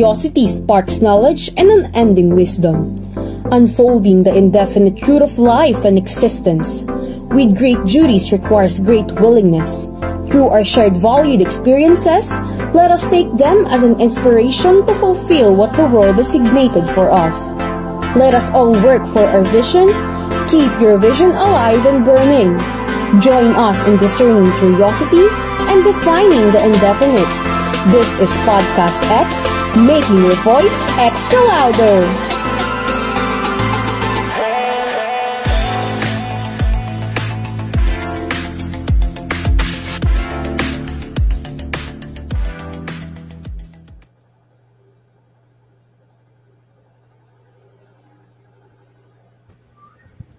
Curiosity sparks knowledge and unending wisdom, unfolding the indefinite truth of life and existence. With great duties requires great willingness. Through our shared valued experiences, let us take them as an inspiration to fulfill what the world designated for us. Let us all work for our vision. Keep your vision alive and burning. Join us in discerning curiosity and defining the indefinite. This is Podcast X, making your voice extra louder.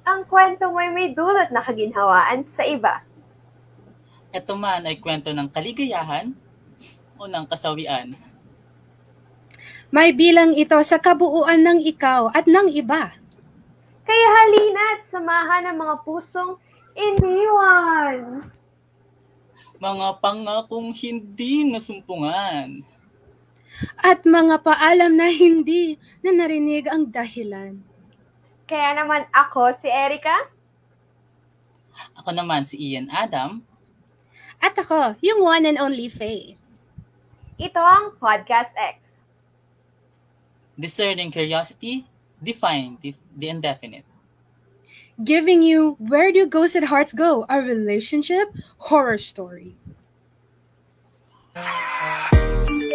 Ang kwento mo ay may dulot na kaginhawaan sa iba. Ito man ay kwento ng kaligayahan o ng kasawian. May bilang ito sa kabuuan ng ikaw at ng iba. Kaya halina at samahan ang mga pusong iniwan. Mga pangakong hindi nasumpungan. At mga paalam na hindi na narinig ang dahilan. Kaya naman ako si Erika. Ako naman si Ian Adam. At ako, yung one and only Faye. Ito ang Podcast X. Discerning curiosity, define the, the indefinite. Giving you Where Do Ghosted Hearts Go? A relationship horror story.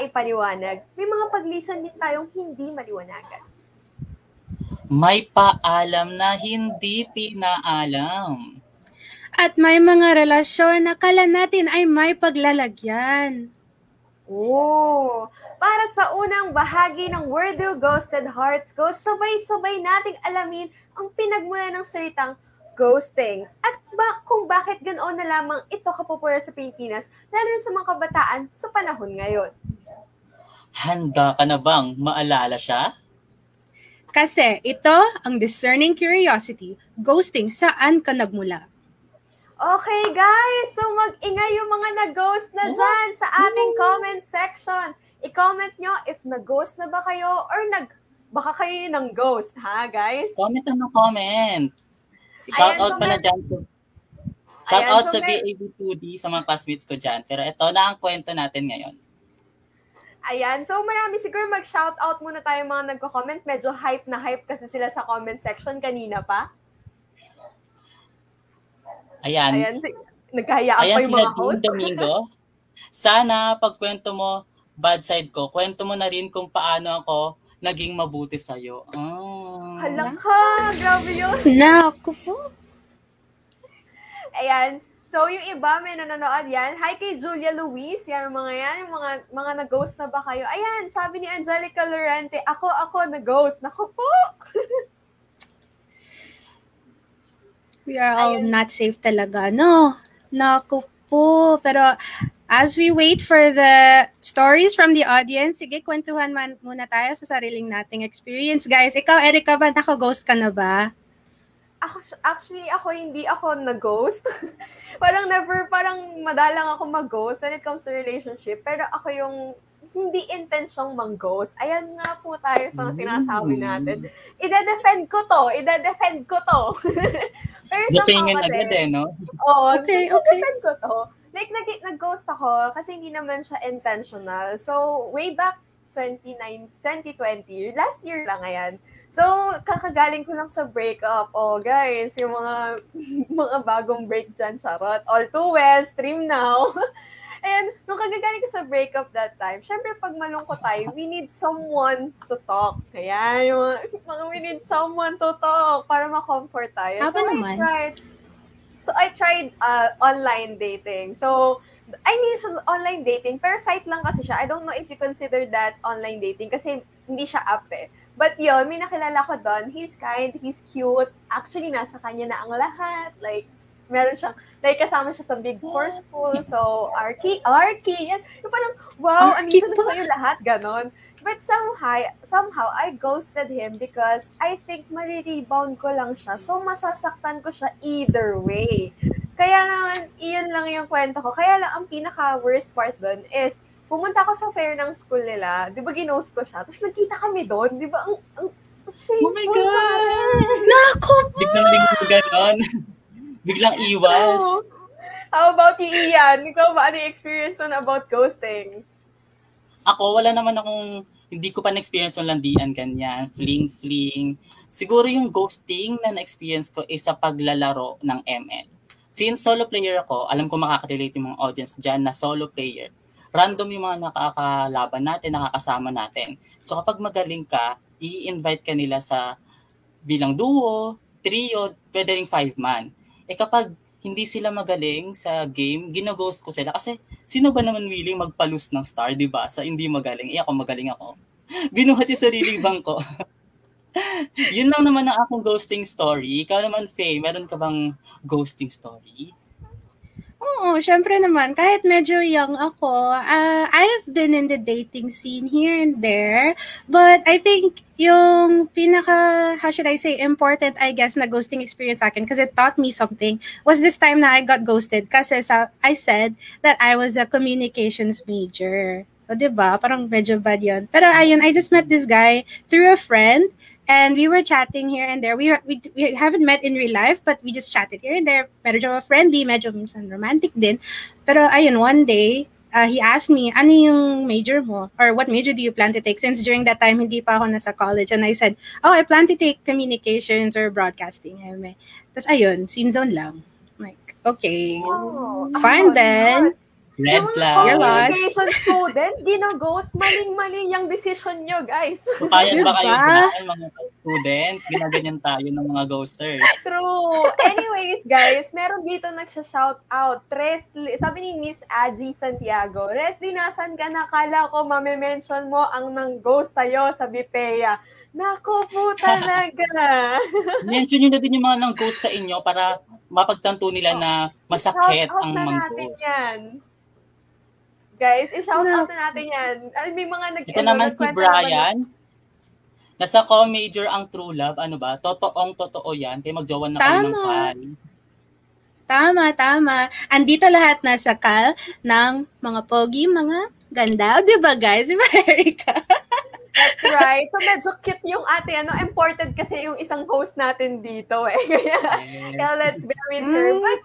maipaliwanag, may mga paglisan din tayong hindi maliwanagan. May paalam na hindi pinaalam. At may mga relasyon na kala natin ay may paglalagyan. Oh, para sa unang bahagi ng Where Do Ghosted Hearts Go, sabay-sabay nating alamin ang pinagmula ng salitang ghosting at ba kung bakit ganoon na lamang ito kapopular sa Pilipinas, lalo na sa mga kabataan sa panahon ngayon. Handa ka na bang maalala siya? Kasi ito ang discerning curiosity, ghosting saan ka nagmula. Okay guys, so mag-ingay yung mga nag-ghost na dyan sa ating comment section. I-comment nyo if nag-ghost na ba kayo or nag baka kayo ng ghost, ha guys? Comment ano comment. Shout Ayan, out so pala may- dyan sa Shout Ayan, out so sa may- BAB2D sa mga classmates ko dyan. Pero ito na ang kwento natin ngayon. Ayan, so marami siguro mag-shoutout muna tayo mga nagko-comment. Medyo hype na hype kasi sila sa comment section kanina pa. Ayan. Ayan, si, nagkahayaan Ayan pa yung sila mga host. Domingo. Sana pag kwento mo, bad side ko, kwento mo na rin kung paano ako naging mabuti sa'yo. Oh. Hala ka, grabe yun. Naku po. Ayan. So, yung iba, may nanonood yan. Hi kay Julia Luis. Yan, mga yan. Yung mga, mga nag-ghost na ba kayo? Ayan, sabi ni Angelica Lorente, ako, ako, nag-ghost. Naku po. We are all Ayun. not safe talaga, no? Naku po. Pero as we wait for the stories from the audience, sige, kwentuhan man muna tayo sa sariling nating experience. Guys, ikaw, Erica, ba nako-ghost ka na ba? Ako, actually, ako hindi ako nag-ghost. parang never, parang madalang ako mag-ghost when it comes to relationship. Pero ako yung hindi intensyong mang-ghost. Ayan nga po tayo sa mga sinasabi natin. Ide-defend ko to. Ide-defend ko to. Pero Datingin kasi- agad eh, no? Oo, Okay, okay, okay. okay. ko to. Like, nag- nag-ghost ako kasi hindi naman siya intentional. So, way back 29, 2020, last year lang ayan. So, kakagaling ko lang sa breakup. Oh, guys, yung mga mga bagong break dyan, charot. All too well, stream now. And nung kagagaling ko sa breakup that time, syempre pag malungkot tayo, we need someone to talk. Kaya yung mga, we need someone to talk para ma-comfort tayo. Tama so, naman. I tried, so I tried uh, online dating. So, I siya online dating, pero site lang kasi siya. I don't know if you consider that online dating kasi hindi siya app eh. But yun, may nakilala ko doon. He's kind, he's cute. Actually, nasa kanya na ang lahat. Like, meron siyang, like, kasama siya sa Big Four school. So, Arky, Arky, yan. Yung parang, wow, Arky andito na sa'yo lahat, ganon. But somehow, somehow, I ghosted him because I think marirebound ko lang siya. So, masasaktan ko siya either way. Kaya naman, iyan lang yung kwento ko. Kaya lang, ang pinaka-worst part doon is, pumunta ako sa fair ng school nila, di ba ginost ko siya, tapos nagkita kami doon, di ba, ang, ang, ang Oh my shameful God! Naku po. Biglang linggo ganon. Biglang iwas. Oh. How about you, Ian? Ikaw ba, ano yung experience mo na about ghosting? Ako, wala naman akong, hindi ko pa na-experience yung landian ganyan, fling-fling. Siguro yung ghosting na na-experience ko is sa paglalaro ng ML. Since solo player ako, alam ko makaka-relate yung mga audience dyan na solo player. Random yung mga nakakalaban natin, nakakasama natin. So kapag magaling ka, i-invite ka nila sa bilang duo, trio, pwede ring five man. Eh kapag hindi sila magaling sa game, ginaghost ko sila. Kasi sino ba naman willing magpalus ng star, di ba? Sa hindi magaling. Eh ako magaling ako. Binuhat yung sariling bangko. Yun lang naman ang akong ghosting story. Ikaw naman, Faye, meron ka bang ghosting story? Oo, syempre naman, kahit medyo young ako, uh, I've been in the dating scene here and there, but I think yung pinaka, how should I say, important, I guess, na ghosting experience sa akin, because it taught me something, was this time na I got ghosted, kasi sa, I said that I was a communications major. O, diba? Parang medyo bad yun. Pero ayun, I just met this guy through a friend, and we were chatting here and there. We, we we haven't met in real life, but we just chatted here and there. Medyo friendly, medyo minsan romantic din. Pero ayun, one day, uh, he asked me, ano yung major mo? Or what major do you plan to take? Since during that time, hindi pa ako nasa college. And I said, oh, I plan to take communications or broadcasting. Tapos ayun, scene zone lang. I'm like, okay. Oh, Fine ako, then. Red yung flag. mga You're lost. communication student, gino-ghost, maling-mali yung decision nyo, guys. Kaya ba kayo Diba? bulaan, mga students? Ginaganyan tayo ng mga ghosters. True. Anyways, guys, meron dito nagsha-shout out. Resli, sabi ni Miss Aji Santiago, Resli, nasan ka? Nakala ko mame-mention mo ang nang ghost sa'yo sa Bipea. Nako po talaga. Mention nyo na din yung mga nang ghost sa inyo para mapagtanto nila na masakit Shout out ang na mga natin ghost. yan. Guys, i-shout No. out na natin yan. Ay, may mga nag- Ito ano, naman si naman Brian. Nasa co-major ang true love. Ano ba? Totoong totoo yan. Kaya magjowa na kayo ng Tama. pal. Tama, tama. Andito lahat na sa kal ng mga pogi, mga ganda. Di ba guys? Di ba, Erica? That's right. So, medyo cute yung ate. Ano, imported kasi yung isang host natin dito eh. Kaya, kaya let's bear with her. Mm. But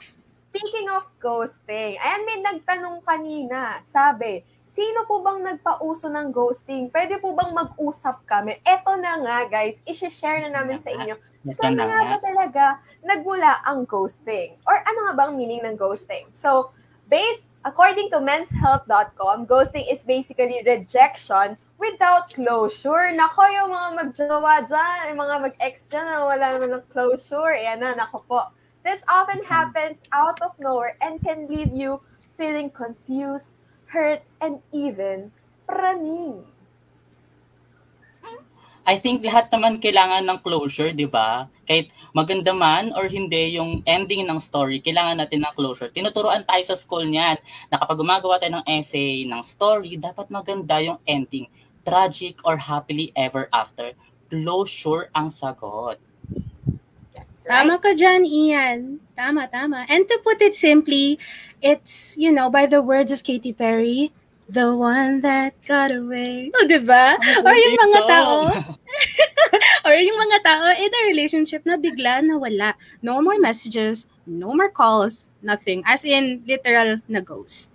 speaking of ghosting, ayan may nagtanong kanina. Sabi, sino po bang nagpauso ng ghosting? Pwede po bang mag-usap kami? Eto na nga guys, isi-share na namin sa inyo. Saan na nga ba talaga nagmula ang ghosting? Or ano nga ba ang meaning ng ghosting? So, based, according to menshealth.com, ghosting is basically rejection without closure. Nako, yung mga magjowa dyan, yung mga mag-ex dyan na wala naman ng closure. Ayan na, nako po. This often happens out of nowhere and can leave you feeling confused, hurt, and even praning. I think lahat naman kailangan ng closure, di ba? Kahit maganda man or hindi yung ending ng story, kailangan natin ng closure. Tinuturoan tayo sa school niyan na kapag gumagawa tayo ng essay, ng story, dapat maganda yung ending. Tragic or happily ever after. Closure ang sagot. Right. Tama ka dyan, Ian. Tama, tama. And to put it simply, it's, you know, by the words of Katy Perry, the one that got away. O, oh, diba? Or yung mga So, tao, or yung mga tao in a relationship na bigla nawala. No more messages, no more calls, nothing. As in, literal na ghost.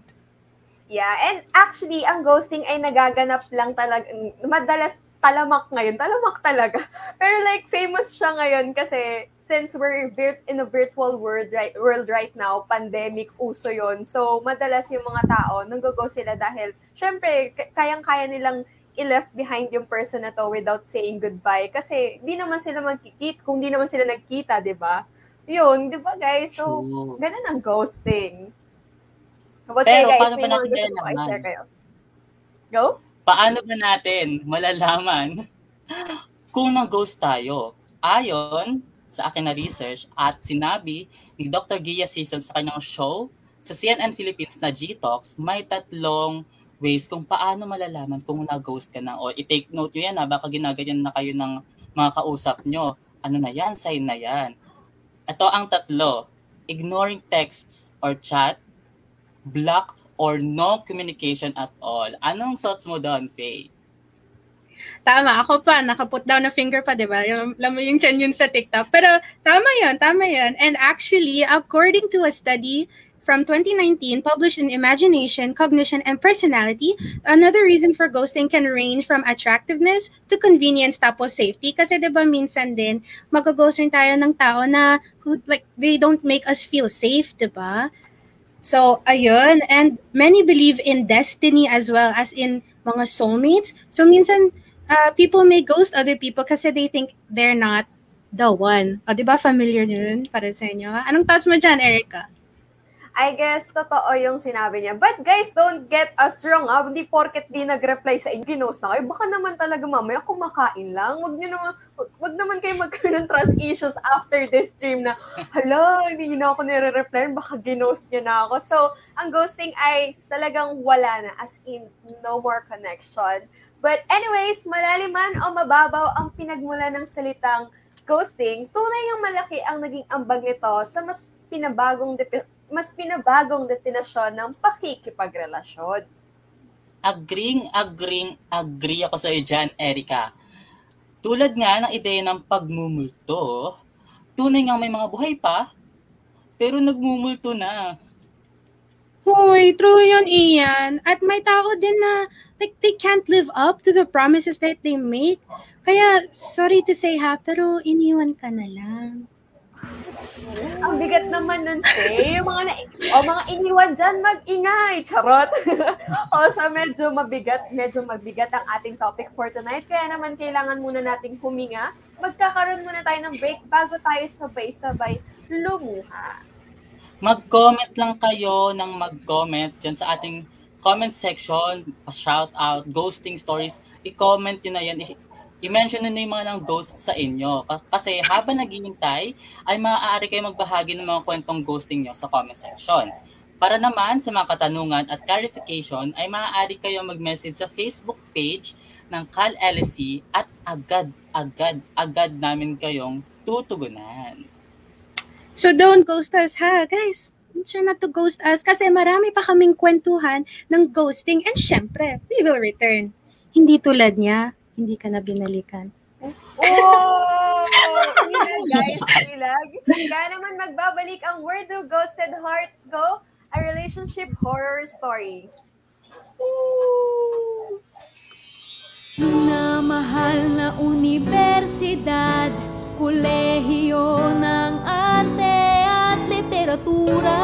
Yeah, and actually, ang ghosting ay nagaganap lang talaga, madalas talamak ngayon, talamak talaga. Pero like, famous siya ngayon kasi since we're in a virtual world right, world right now, pandemic, uso yon So, madalas yung mga tao, nang-ghost sila dahil, syempre, kayang-kaya nilang i-left behind yung person na to without saying goodbye. Kasi, di naman sila magkikita, kung di naman sila nagkita, di ba? Yun, di ba guys? So, True. ganun ang ghosting. About Pero kayo, guys, paano mga natin malalaman? kayo. Go? Paano ba natin malalaman kung nag-ghost tayo? Ayon sa akin na research at sinabi ni Dr. Gia Season sa kanyang show sa CNN Philippines na G-Talks, may tatlong ways kung paano malalaman kung nag-ghost ka na. O i-take note nyo yan ha, baka ginaganyan na kayo ng mga kausap nyo. Ano na yan? Sign na yan. Ito ang tatlo. Ignoring texts or chat, blocked or no communication at all. Anong thoughts mo doon, Faye? Tama, ako pa, nakaput down na finger pa, di ba? Yung, alam mo yung chan yun sa TikTok. Pero tama yun, tama yun. And actually, according to a study from 2019 published in Imagination, Cognition, and Personality, another reason for ghosting can range from attractiveness to convenience tapos safety. Kasi di ba minsan din, mag-ghost rin tayo ng tao na who, like, they don't make us feel safe, di ba? So, ayun. And many believe in destiny as well as in mga soulmates. So, minsan, uh, people may ghost other people kasi they think they're not the one. O, di ba familiar nyo yun para sa inyo? Anong thoughts mo dyan, Erica? I guess, totoo yung sinabi niya. But guys, don't get us wrong, ha? Hindi porket di nag-reply sa inyo, ginost na kayo. Baka naman talaga mamaya kumakain lang. Wag niyo naman, wag, naman kayo magkaroon ng trust issues after this stream na, hala, hindi niyo na ako nire-reply, baka ginost niyo na ako. So, ang ghosting ay talagang wala na, as in, no more connection. But anyways, malaliman man o mababaw ang pinagmula ng salitang ghosting, tunay ng malaki ang naging ambag nito sa mas pinabagong depi- mas pinabagong definasyon ng pakikipagrelasyon. Agreeing, agreeing, agree ako sa iyo dyan, Erica. Tulad nga ng ideya ng pagmumulto, tunay nga may mga buhay pa, pero nagmumulto na. Hoy, true yun, Ian. At may tao din na like they can't live up to the promises that they make. Kaya, sorry to say ha, pero iniwan ka na lang. Ang bigat naman nun, Shay. Yung mga, na, o mga iniwan dyan, mag-ingay. Charot. o siya, medyo mabigat, medyo mabigat ang ating topic for tonight. Kaya naman, kailangan muna nating huminga. Magkakaroon muna tayo ng break bago tayo sabay-sabay lumuha. Mag-comment lang kayo ng mag-comment dyan sa ating comment section, shout out, ghosting stories, i-comment nyo na yan, i-mention na yung mga ng ghost sa inyo. Kasi habang naghihintay, ay maaari kayo magbahagi ng mga kwentong ghosting nyo sa comment section. Para naman sa mga katanungan at clarification, ay maaari kayo mag-message sa Facebook page ng Cal LSC at agad, agad, agad namin kayong tutugunan. So don't ghost us ha, guys. Make sure not to ghost us kasi marami pa kaming kwentuhan ng ghosting and syempre, we will return. Hindi tulad niya, hindi ka na binalikan. Oh! Ilag, guys. Ilag. Kaya naman magbabalik ang Where Do Ghosted Hearts Go? A relationship horror story. Na mahal na universidad, kolehiyo ng arte at literatura.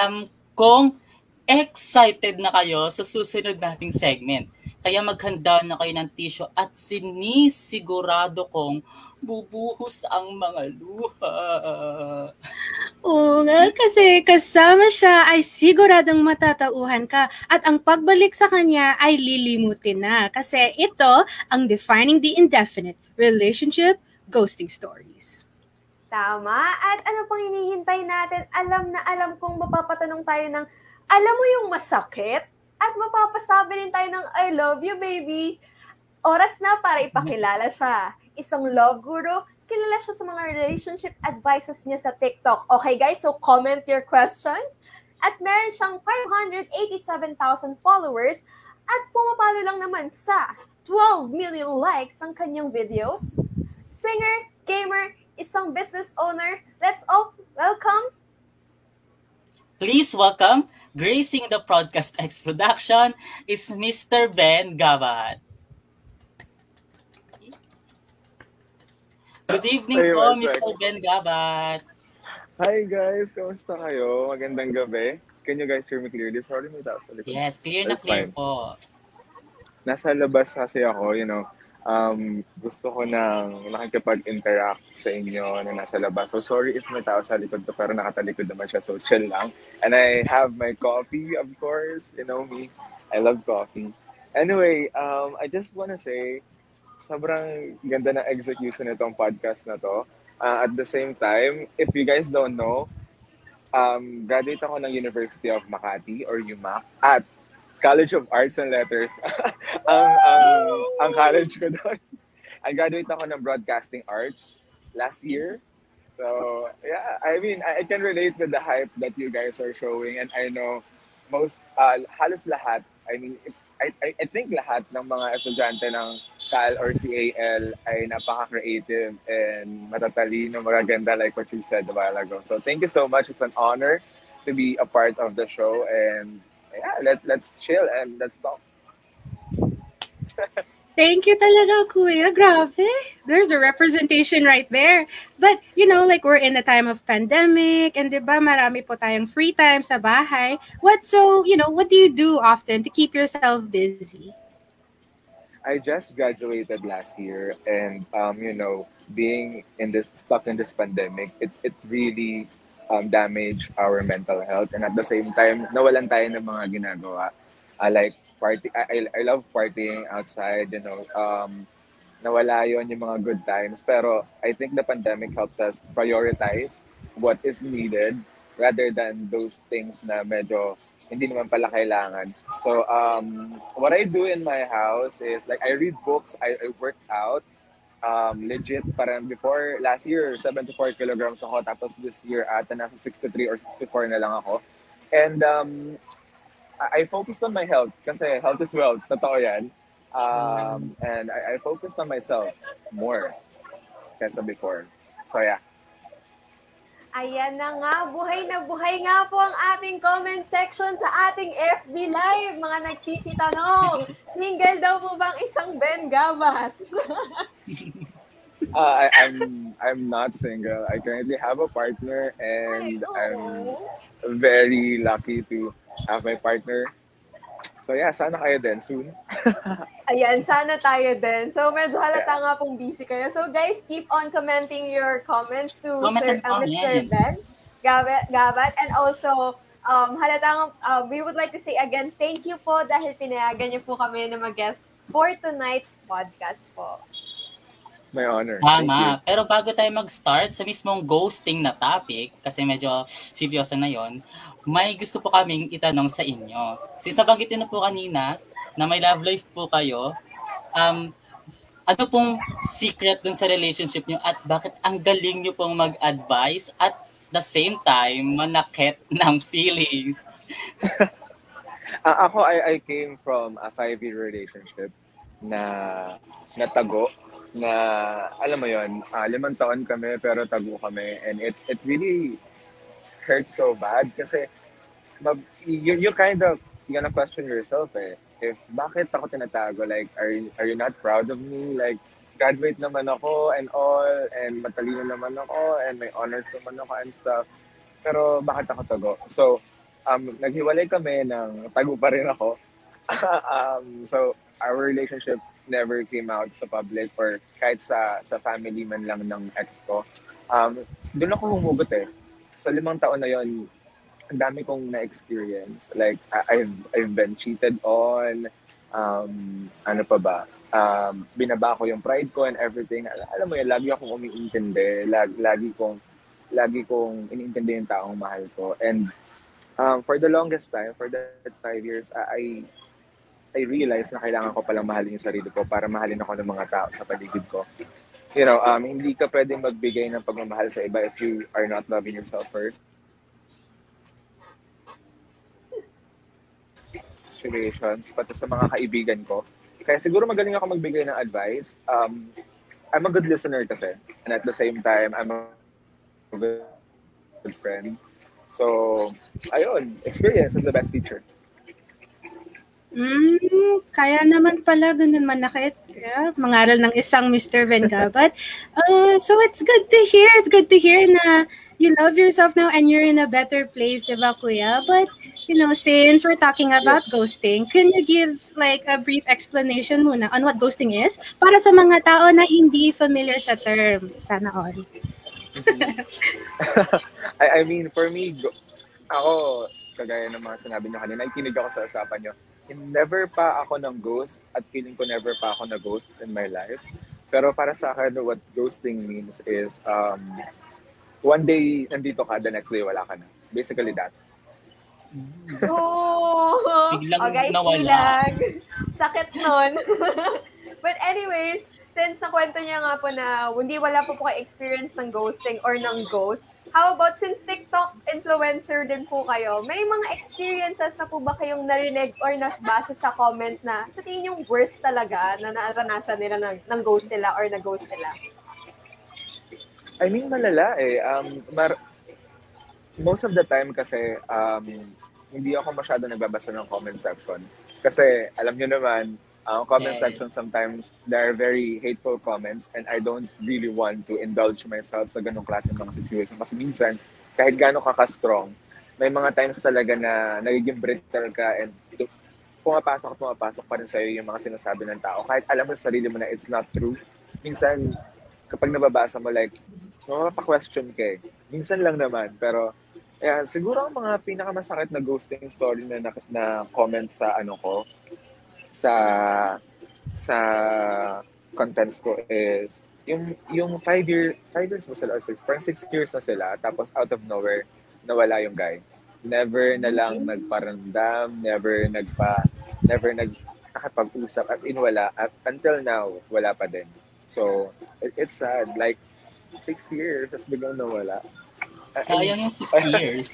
Alam kong excited na kayo sa susunod nating segment. Kaya maghanda na kayo ng tissue at sinisigurado kong bubuhos ang mga luha. Oo nga, kasi kasama siya ay siguradong matatauhan ka at ang pagbalik sa kanya ay lilimutin na kasi ito ang defining the indefinite relationship ghosting stories. Tama. At ano pang hinihintay natin? Alam na alam kong mapapatanong tayo ng, alam mo yung masakit? At mapapasabi rin tayo ng, I love you, baby. Oras na para ipakilala siya. Isang love guru, kilala siya sa mga relationship advices niya sa TikTok. Okay guys, so comment your questions. At meron siyang 587,000 followers at pumapalo lang naman sa 12 million likes ang kanyang videos. Singer, gamer, isang business owner. Let's all welcome Please welcome, gracing the Broadcast X production is Mr. Ben Gabat. Good evening Hey, po, Mr. Ben Gabat. Hi guys, kamusta kayo? Magandang gabi. Can you guys hear me clearly? Sorry, may sa likod. Yes, clear na That's clear fine. po. Nasa labas kasi ako, you know, um, gusto ko nang nakikipag-interact sa inyo na nasa labas. So sorry if may tao sa likod ko, pero nakatalikod naman siya, so chill lang. And I have my coffee, of course. You know me, I love coffee. Anyway, um, I just wanna say, sobrang ganda ng execution nitong podcast na to. Uh, at the same time, if you guys don't know, um, graduate ako ng University of Makati or UMAC at College of Arts and Letters. ang, ang, ang college ko doon. I graduate ako ng Broadcasting Arts last year. So, yeah, I mean, I, I can relate with the hype that you guys are showing and I know most, uh, halos lahat, I mean, I, I think lahat ng mga estudyante ng CAL or CAL ay napaka-creative and matatalino, magaganda like what you said a while ago. So thank you so much. It's an honor to be a part of the show and yeah, let, let's chill and let's talk. Thank you talaga, Kuya. Grabe. There's the representation right there. But, you know, like we're in a time of pandemic and 'di ba marami po tayong free time sa bahay. What so, you know, what do you do often to keep yourself busy? I just graduated last year and um, you know, being in this stuck in this pandemic, it, it really um, damaged our mental health and at the same time, nawalan tayo ng mga ginagawa. I like party I I love partying outside, you know. Um nawala yon yung mga good times pero I think the pandemic helped us prioritize what is needed rather than those things na medyo hindi naman pala kailangan. So, um, what I do in my house is like I read books, I, I work out, um, legit, parang before last year, 74 kilograms ako, tapos this year ata nasa 63 or 64 na lang ako. And um, I, I focused on my health kasi health is wealth, totoo yan. Um, and I, I focused on myself more kesa before. So yeah. Ayan na nga, buhay na buhay nga po ang ating comment section sa ating FB Live. Mga nagsisitanong, single daw po bang isang Ben Gabat? Uh, I, I'm I'm not single. I currently have a partner, and I'm very lucky to have my partner. So yeah, sana kayo din soon. Ayan, sana tayo din. So, medyo halata nga pong busy kayo. So, guys, keep on commenting your comments to Comment Sir, and uh, Mr. Ben Gabat, Gabat. And also, um, halata nga, uh, we would like to say again, thank you po dahil pinayagan niyo po kami na mag-guest for tonight's podcast po. My honor. Tama. Pero bago tayo mag-start sa mismong ghosting na topic, kasi medyo seryoso na yon, may gusto po kaming itanong sa inyo. Since nabanggit na po kanina na may love life po kayo, um, ano pong secret dun sa relationship nyo at bakit ang galing nyo pong mag-advise at the same time manakit ng feelings? Ah, ako, I, I came from a five-year relationship na natago na alam mo yon ah, limang taon kami pero tago kami and it it really hurts so bad kasi you, you kind of you gonna question yourself eh. If bakit ako tinatago? Like are are you not proud of me? Like graduate naman ako and all and matalino naman ako and may honors naman ako and stuff. Pero bakit ako tago? So um naghiwalay kami ng tago pa rin ako. Um so our relationship never came out sa public or kahit sa sa family man lang ng ex ko. Um doon ako humugot eh sa limang taon na yon ang dami kong na-experience. Like, I've, I've been cheated on, um, ano pa ba, um, binaba ko yung pride ko and everything. Al- alam mo yun, lagi akong umiintindi, lagi, lagi kong, lagi kong iniintindi yung taong mahal ko. And um, for the longest time, for that five years, I, I realized na kailangan ko palang mahalin yung sarili ko para mahalin ako ng mga tao sa paligid ko. You know, um, hindi ka pwedeng magbigay ng pagmamahal sa iba if you are not loving yourself first. Situations, pati sa mga kaibigan ko. Kaya siguro magaling ako magbigay ng advice. Um, I'm a good listener kasi. And at the same time, I'm a good friend. So, ayun, experience is the best teacher. Mm, kaya naman pala ganun manakit. Yeah, mangaral ng isang Mr. Vengabat. Uh, so it's good to hear. It's good to hear na you love yourself now and you're in a better place, di ba, kuya? But, you know, since we're talking about Yes. ghosting, can you give like a brief explanation muna on what ghosting is para sa mga tao na hindi familiar sa term? Sana all. I, I mean, for me, go- ako, kagaya ng mga sinabi niyo kanina, nakikinig ako sa usapan niyo. Never pa ako ng ghost at feeling ko never pa ako na ghost in my life. Pero para sa akin, what ghosting means is um, one day nandito ka, the next day wala ka na. Basically that. Oh, Biglang oh, guys, nawala. bilang. Sakit nun. But anyways, since nakwento niya nga po na hindi wala po po kayo experience ng ghosting or ng ghost, how about since TikTok influencer din po kayo, may mga experiences na po ba kayong narinig or nabasa sa comment na sa tingin yung worst talaga na naranasan nila ng, ng ghost sila or na ghost nila? I mean, malala eh. Um, mar- most of the time kasi, um, hindi ako masyado nagbabasa ng comment section. Kasi, alam nyo naman, ang comment Yes. section sometimes, there are very hateful comments and I don't really want to indulge myself sa ganong klase ng mga situation. Kasi minsan, kahit gano'n ka ka-strong, may mga times talaga na nagiging brittle ka and pumapasok at pumapasok pa rin sa'yo yung mga sinasabi ng tao. Kahit alam mo sa sarili mo na it's not true, minsan, kapag nababasa mo, like, mapapa-question ka eh. Minsan lang naman, pero Ayan, siguro ang mga pinakamasakit na ghosting story na, na, na comment sa ano ko, sa sa contents ko is yung yung five year five years na sila or six, parang six years na sila tapos out of nowhere nawala yung guy. Never na lang nagparandam never nagpa never nag nakapag-usap at in wala at until now wala pa din. So it, it's sad like six years tapos biglang nawala. Sayang yung six years.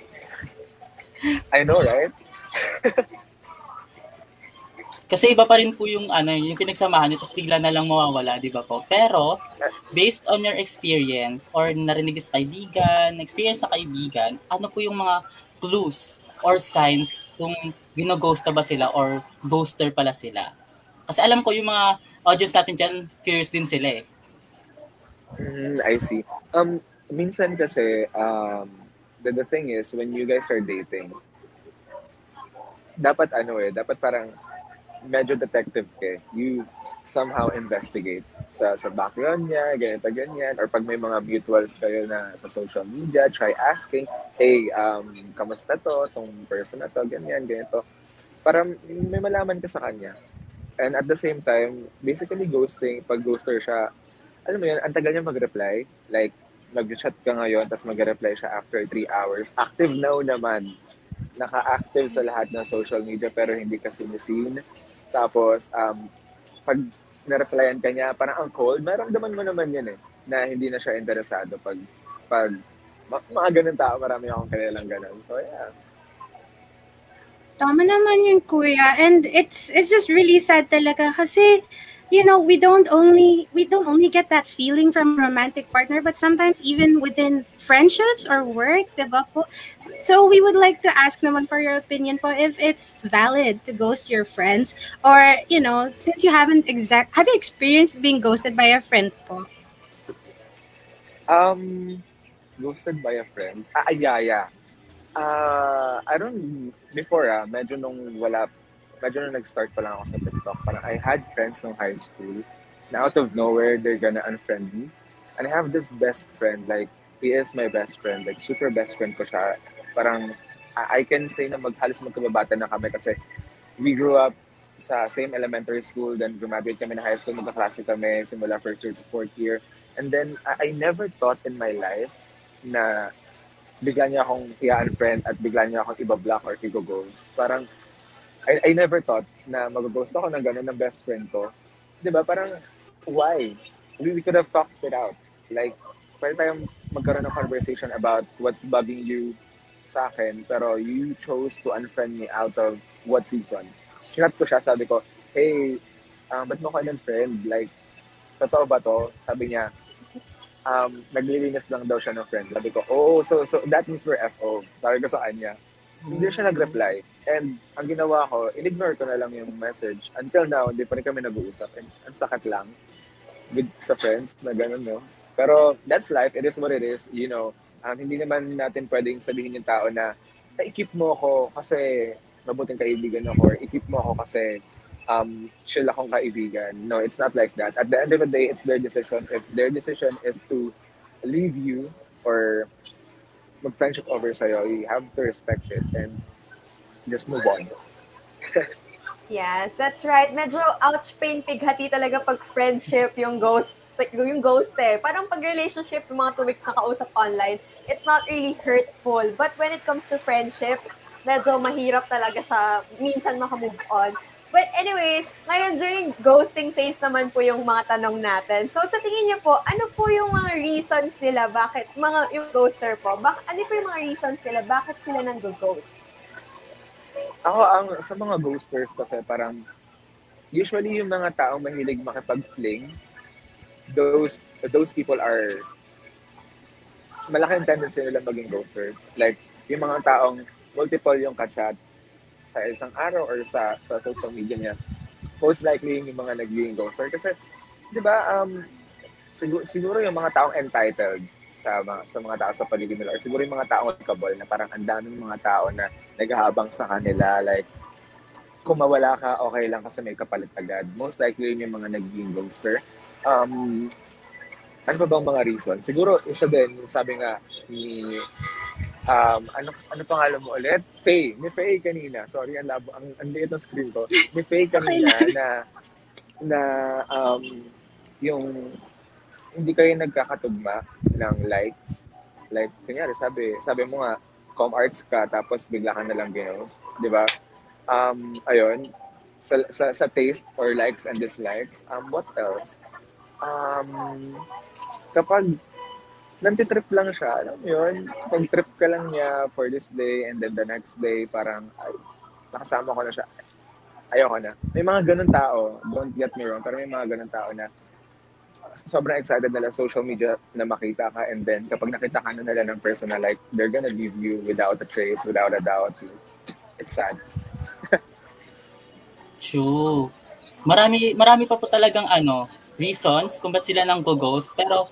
I know right Kasi iba pa rin po yung ano, yung pinagsamahan nyo, tapos bigla na lang mawawala, di ba po? Pero, based on your experience, or narinig sa kaibigan, experience na kaibigan, ano po yung mga clues or signs kung ginaghost na ba sila or ghoster pala sila? Kasi alam ko yung mga audience natin dyan, curious din sila eh. Mm, I see. Um, minsan kasi, um, the, the thing is, when you guys are dating, dapat ano eh, dapat parang medyo detective ka eh. You somehow investigate sa sa background niya, ganito, ganyan. Or pag may mga mutuals kayo na sa social media, try asking, hey, um, kamusta to, tong person na to, ganyan, ganito. Para may malaman ka sa kanya. And at the same time, basically ghosting, pag ghoster siya, alam mo yun, ang tagal niya mag-reply. Like, mag-chat ka ngayon, tapos mag-reply siya after 3 hours. Active now naman. Naka-active sa lahat ng social media pero hindi ka sinisin. Tapos, um, pag na-replyan ka niya, parang ang cold, maramdaman mo naman yan eh, na hindi na siya interesado pag, pag ma- mga ganun tao, marami akong kanilang ganun. So, yeah. Tama naman yun, kuya. And it's it's just really sad talaga kasi you know, we don't only we don't only get that feeling from romantic partner, but sometimes even within friendships or work, diba po? So we would like to ask naman for your opinion po if it's valid to ghost your friends or, you know, since you haven't exact have you experienced being ghosted by a friend po? Um, ghosted by a friend. Ah, yeah, yeah. Uh, I don't, before ah, medyo nung wala, medyo nung nag-start pa lang ako sa TikTok, parang I had friends nung high school na out of nowhere, they're gonna unfriend me. And I have this best friend, like, he is my best friend. Like, super best friend ko siya. Parang, I can say na maghalos magkababata na kami kasi we grew up sa same elementary school, then graduate kami na high school, magkaklase kami simula first year to fourth year. And then, I, I never thought in my life na bigla niya akong i-unfriend at bigla niya akong iba-block or i-ghost. Parang, I, I never thought na mag-ghost ako ng gano'n ng best friend ko. Di ba? Parang, why? We, we could have talked it out. Like, pwede tayong magkaroon ng conversation about what's bugging you sa akin, pero you chose to unfriend me out of what reason? Chinat ko siya, sabi ko, hey, um, ba't mo ko friend? Like, totoo ba to? Sabi niya, um, naglilinis lang daw siya ng friend. Sabi ko, oh, so, so that means we're FO. Sabi ko sa kanya. So, hindi siya nag-reply. And ang ginawa ko, in-ignore ko na lang yung message. Until now, hindi pa rin kami nag-uusap. And ang sakit lang with sa friends na gano'n, no? Pero that's life. It is what it is. You know, um, hindi naman natin pwedeng sabihin yung tao na, i-keep mo ako kasi mabuting kaibigan ako or i-keep mo ako kasi um, chill akong kaibigan. No, it's not like that. At the end of the day, it's their decision. If their decision is to leave you or mag-friendship over sa'yo, you have to respect it and just move on. yes, that's right. Medyo ouch pain pighati talaga pag friendship yung ghost yung ghost eh. Parang pag relationship, yung mga two weeks na kausap online, it's not really hurtful. But when it comes to friendship, medyo mahirap talaga siya minsan makamove on. But anyways, ngayon during ghosting phase naman po yung mga tanong natin. So sa tingin niyo po, ano po yung mga reasons nila bakit mga yung ghoster po? Bak ano po yung mga reasons nila bakit sila nang ghost? Ako ang sa mga ghosters kasi parang usually yung mga taong mahilig makipag-fling, those those people are malaking tendency nila maging ghosters. Like yung mga taong multiple yung kachat sa isang araw or sa sa social media niya, most likely yung mga naging ghoster. Kasi, di ba, um, siguro, siguro yung mga taong entitled sa mga, sa mga tao sa paligid nila or siguro yung mga taong likable na parang ang daming mga tao na naghahabang sa kanila like kung mawala ka okay lang kasi may kapalit agad most likely yun yung mga naging ghoster um, ano ba bang mga reason siguro isa din sabi nga ni um, ano ano pangalan mo ulit? Faye. Ni Faye kanina. Sorry, ang labo, ang, ang liit ng screen ko. Ni Faye kanina okay. na na um, yung hindi kayo nagkakatugma ng likes. Like, kunyari, sabi, sabi mo nga, com arts ka, tapos bigla ka na lang ginost. Di ba? Um, ayun, sa, sa, sa taste or likes and dislikes, um, what else? Um, kapag nantitrip lang siya. Alam mo yun, pag trip ka lang niya for this day and then the next day, parang, ay, nakasama ko na siya. Ayoko na. May mga ganun tao, don't get me wrong, pero may mga ganun tao na sobrang excited nila social media na makita ka and then kapag nakita ka na nila ng personal, like, they're gonna leave you without a trace, without a doubt. It's sad. True. Marami marami pa po talagang ano, reasons kung ba't sila nang go-ghost. Pero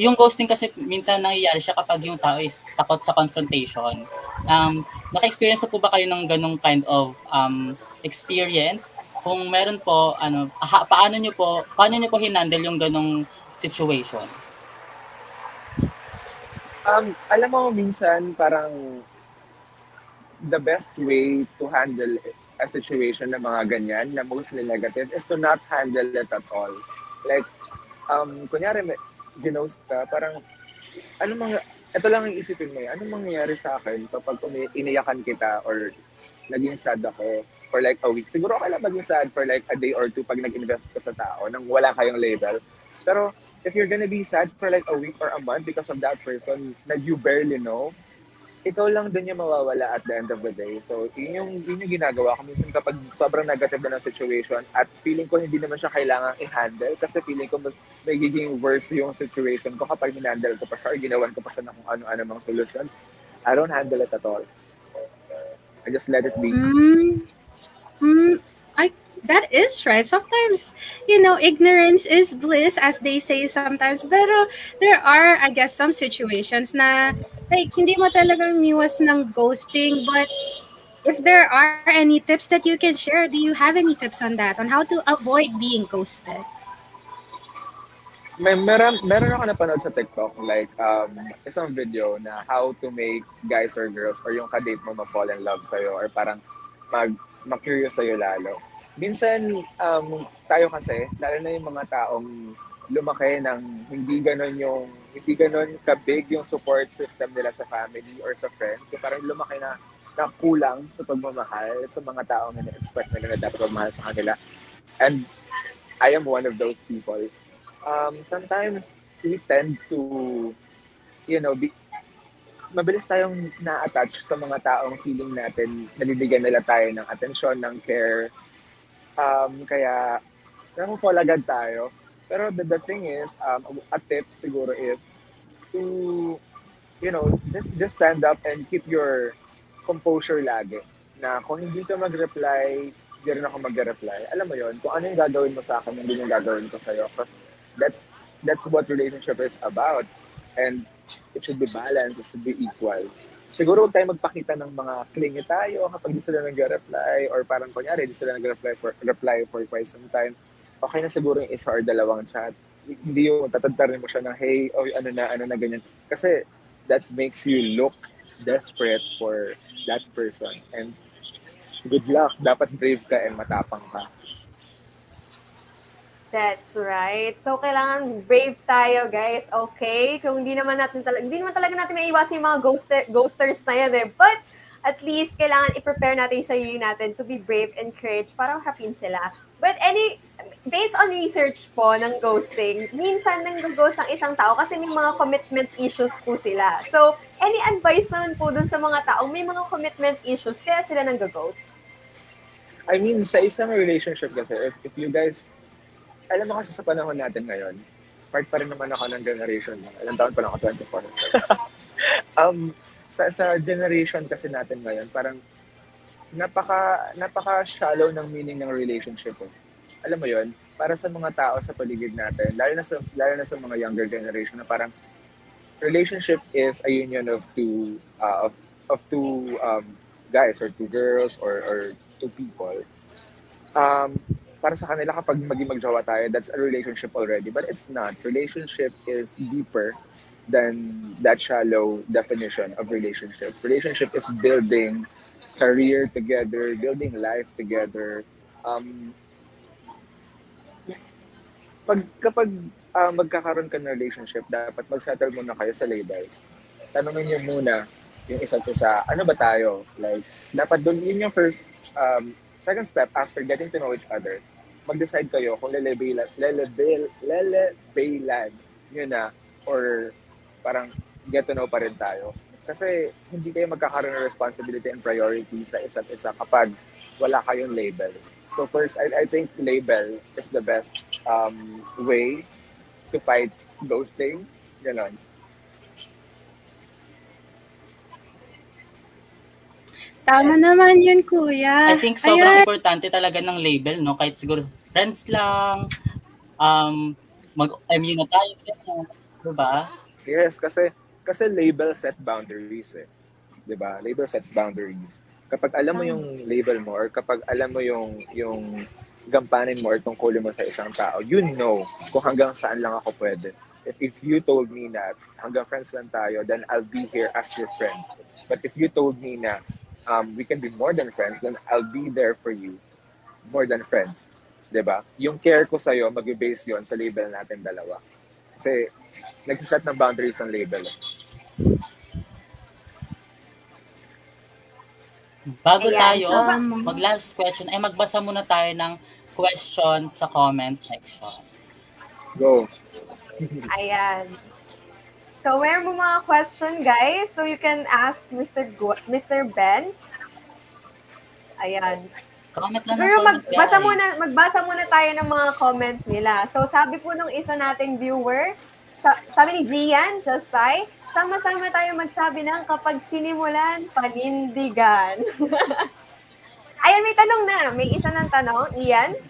yung ghosting kasi minsan nangyayari siya kapag yung tao is takot sa confrontation. Um, naka-experience na po ba kayo ng ganong kind of um, experience? Kung meron po, ano, aha, paano nyo po, paano nyo po hinandle yung ganong situation? Um, alam mo, minsan parang the best way to handle a situation na mga ganyan, na mostly negative, is to not handle it at all. Like, um, kunyari, ginost ka, parang, ano mga, ito lang yung isipin mo, ano mangyayari sa akin kapag umi- iniyakan kita or naging sad ako for like a week. Siguro okay lang maging sad for like a day or two pag nag-invest ka sa tao nang wala kayong label. Pero if you're gonna be sad for like a week or a month because of that person that you barely know, ikaw lang din yung mawawala at the end of the day. So, yun yung, yun yung ginagawa ko. Minsan kapag sobrang negative na ng situation at feeling ko hindi naman siya kailangan i-handle kasi feeling ko magiging worse yung situation ko kapag hinandle ko pa siya or ginawan ko pa siya ng kung ano-ano mga solutions. I don't handle it at all. I just let it be. Mm, mm, I that is right. Sometimes, you know, ignorance is bliss, as they say sometimes. Pero there are, I guess, some situations na like, hindi mo talagang miwas ng ghosting, but if there are any tips that you can share, do you have any tips on that, on how to avoid being ghosted? may meron, meron ako napanood sa TikTok, like, um, isang video na how to make guys or girls or yung kadate mo ma-fall in love sa'yo or parang mag, ma-curious sa'yo lalo. Minsan, um, tayo kasi, lalo na yung mga taong lumaki ng hindi ganon yung, hindi ganon kabig yung support system nila sa family or sa friends. So parang lumaki na, na kulang sa pagmamahal sa mga taong na expect nila na dapat magmahal sa kanila. And I am one of those people um, sometimes we tend to, you know, be, mabilis tayong na-attach sa mga taong feeling natin, nabibigyan nila tayo ng atensyon, ng care. Um, kaya, naku-fall agad tayo. Pero the, the thing is, um, a tip siguro is to, you know, just, just stand up and keep your composure lagi. Na kung hindi ka mag-reply, hindi rin ako mag-reply. Alam mo yon kung ano yung gagawin mo sa akin, hindi yung gagawin ko sa'yo. Kasi that's that's what relationship is about. And it should be balanced, it should be equal. Siguro huwag tayo magpakita ng mga clingy tayo kapag di sila nag-reply or parang kunyari, di sila nag-reply for, reply for quite some time. Okay na siguro yung isa or dalawang chat. Hindi yung tatadtarin mo siya ng, hey, oh, ano na, ano na, ganyan. Kasi that makes you look desperate for that person. And good luck. Dapat brave ka and matapang ka. That's right. So, kailangan brave tayo, guys. Okay? Kung hindi naman natin talaga, hindi naman talaga natin maiwasan yung mga ghoster, ghosters na yan eh. But, at least, kailangan i-prepare natin yung sarili natin to be brave and courage para happy sila. But any, based on research po ng ghosting, minsan nang ghost ang isang tao kasi may mga commitment issues po sila. So, any advice naman po dun sa mga tao may mga commitment issues kaya sila nang ghost? I mean, sa isang relationship kasi, if, if you guys alam mo kasi sa panahon natin ngayon, part pa rin naman ako ng generation. Ilang taon pa lang ako, 24. um, sa, sa generation kasi natin ngayon, parang napaka, napaka shallow ng meaning ng relationship. Eh. Alam mo yon para sa mga tao sa paligid natin, lalo na sa, lalo na sa mga younger generation na parang relationship is a union of two uh, of, of two um, guys or two girls or, or two people. Um, para sa kanila kapag maging magjowa tayo, that's a relationship already. But it's not. Relationship is deeper than that shallow definition of relationship. Relationship is building career together, building life together. Um, pag, kapag uh, magkakaroon ka ng relationship, dapat mag-settle muna kayo sa label. Tanungin niyo muna yung isa't isa, ano ba tayo? Like, dapat doon, yun yung first, um, second step after getting to know each other mag-decide kayo kung lelebelan, lelebel, lelebelan nyo na or parang get to know pa rin tayo. Kasi hindi kayo magkakaroon ng responsibility and priority sa isa't isa kapag wala kayong label. So first, I, I think label is the best um, way to fight ghosting. Ganon. Tama naman yun, kuya. I think sobrang Ayan. importante talaga ng label, no? Kahit siguro friends lang, um, mag-MU na tayo, diba? Yes, kasi kasi label set boundaries eh. 'Di ba? Label sets boundaries. Kapag alam mo yung label mo or kapag alam mo yung yung gampanin mo or tungkulin mo sa isang tao, you know kung hanggang saan lang ako pwede. If, if you told me na hanggang friends lang tayo, then I'll be here as your friend. But if you told me na um, we can be more than friends, then I'll be there for you more than friends. 'Di ba? Yung care ko sa iyo, magbe-base 'yon sa label natin dalawa. Kasi nag-set ng boundaries ang label. Bago Ayan, tayo so, mag-last question, ay magbasa muna tayo ng question sa comment section. Go. Ayan. So, meron mo mga question, guys. So, you can ask Mr. Go- Mr. Ben. Ayan. Comment lang Pero magbasa muna, magbasa muna tayo ng mga comment nila. So, sabi po nung isa nating viewer, sa, sabi ni Gian, just by, sama-sama tayo magsabi ng kapag sinimulan, panindigan. Ayan, may tanong na. May isa ng tanong. Ian?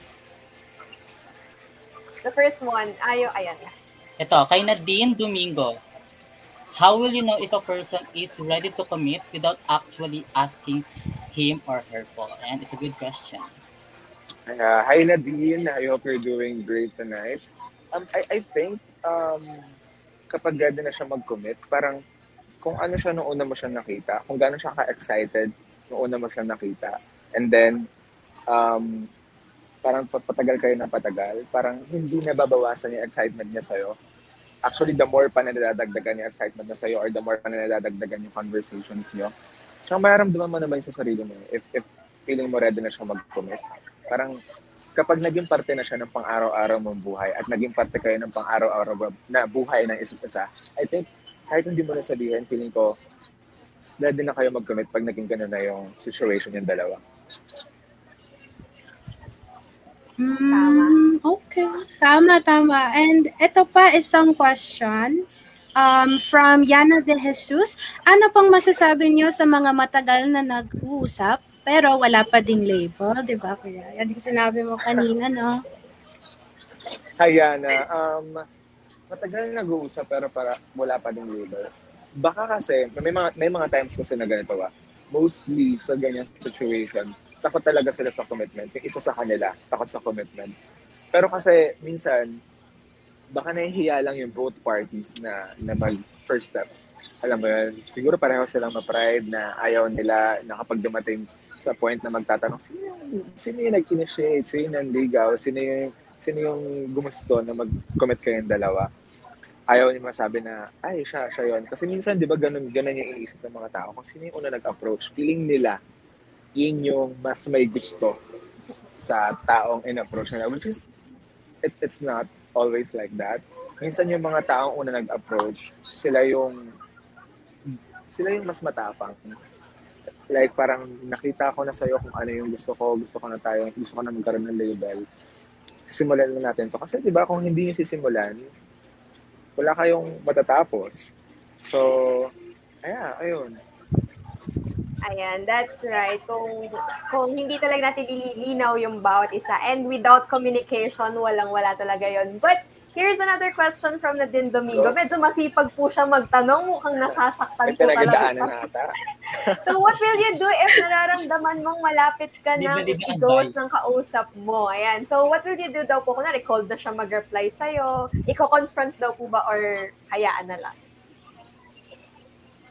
The first one. Ayo, ayan. Ito, kay Nadine Domingo. How will you know if a person is ready to commit without actually asking him or her po? And it's a good question. Uh, hi Nadine, I hope you're doing great tonight. Um, I, I think um, kapag ready na siya mag-commit, parang kung ano siya nung una mo siya nakita, kung gano'n siya ka-excited nung una mo siya nakita, and then, um, parang patagal kayo ng patagal, parang hindi nababawasan yung excitement niya sa'yo. Actually, the more pa na nadadagdagan yung excitement niya sa'yo or the more pa na nadadagdagan yung conversations niyo, tsaka maramdaman mo naman sa sarili mo if, if feeling mo ready na siya mag-commit. Parang kapag naging parte na siya ng pang-araw-araw mong buhay at naging parte kayo ng pang-araw-araw na buhay ng isa't isa, I think kahit hindi mo na sabihin, feeling ko, ready na kayo mag-commit pag naging ganun na yung situation yung dalawa. Mm, okay. Tama, tama. And ito pa isang question um, from Yana de Jesus. Ano pang masasabi niyo sa mga matagal na nag-uusap pero wala pa ding label, di ba? Kaya yan yung sinabi mo kanina, no? Hi, Yana. Um, matagal na nag-uusap pero para wala pa ding label. Baka kasi, may mga, may mga times kasi na ganito ah. Mostly sa ganyan situation, takot talaga sila sa commitment. Yung isa sa kanila, takot sa commitment. Pero kasi minsan, baka nahihiya lang yung both parties na, na mag first step. Alam mo yun, siguro pareho silang ma-pride na ayaw nila na kapag dumating sa point na magtatanong, sino yung, sino yung nag-initiate, sino yung nanligaw, sino yung, sino yung gumusto na mag-commit kayong dalawa. Ayaw niya masabi na, ay, siya, siya yun. Kasi minsan, di ba, ganun, ganun yung iniisip ng mga tao. Kung sino yung una nag-approach, feeling nila, yun yung mas may gusto sa taong in-approach nila. Which is, it, it's not always like that. Minsan yung mga taong una nag-approach, sila yung sila yung mas matapang. Like parang nakita ko na sa'yo kung ano yung gusto ko, gusto ko na tayo, gusto ko na magkaroon ng label. Sisimulan na natin to. Kasi di ba kung hindi yung sisimulan, wala kayong matatapos. So, ayan, ayun. Ayan, that's right. Kung, kung hindi talaga natin ililinaw yung bawat isa and without communication, walang-wala talaga yon. But here's another question from Nadine Domingo. Medyo masipag po siya magtanong. Mukhang nasasaktan po talaga. ata. So what will you do if nararamdaman mong malapit ka i-ghost advice? ng kausap mo? Ayan. So what will you do daw po? Kunwari, cold na siya mag-reply sa'yo. Iko-confront daw po ba or hayaan na lang?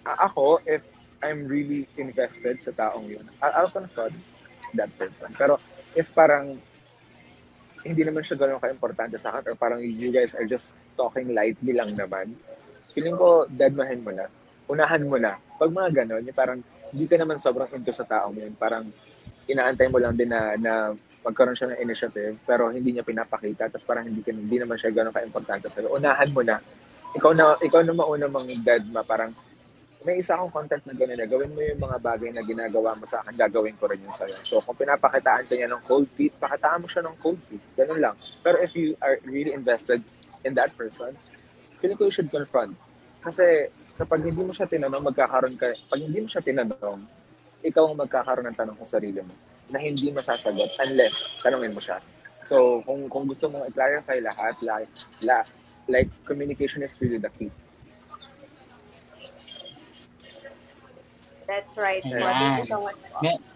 Ako, if I'm really invested sa taong yun, I- I'll confront that person. Pero if parang hindi naman siya gano'n ka-importante sa akin or parang you guys are just talking lightly lang naman, feeling ko deadmahin mo na. Unahan mo na. Pag mga gano'n, yung parang hindi ka naman sobrang into sa taong yun. Parang inaantay mo lang din na, na magkaroon siya ng initiative pero hindi niya pinapakita tapos parang hindi, ka, hindi naman siya gano'n ka-importante sa'yo. Unahan mo na. Ikaw na, ikaw na mauna mang deadma. Parang may isa akong content na gano'n na gawin mo yung mga bagay na ginagawa mo sa akin, gagawin ko rin yun sa'yo. So, kung pinapakitaan ka niya ng cold feet, pakitaan mo siya ng cold feet. Ganun lang. Pero if you are really invested in that person, feeling ko you should confront. Kasi kapag hindi mo siya tinanong, magkakaroon ka, pag hindi mo siya tinanong, ikaw ang magkakaroon ng tanong sa sarili mo na hindi masasagot unless tanongin mo siya. So, kung kung gusto mong i-clarify lahat, like, la, like communication is really the key. That's right. Ayan. thank you so much.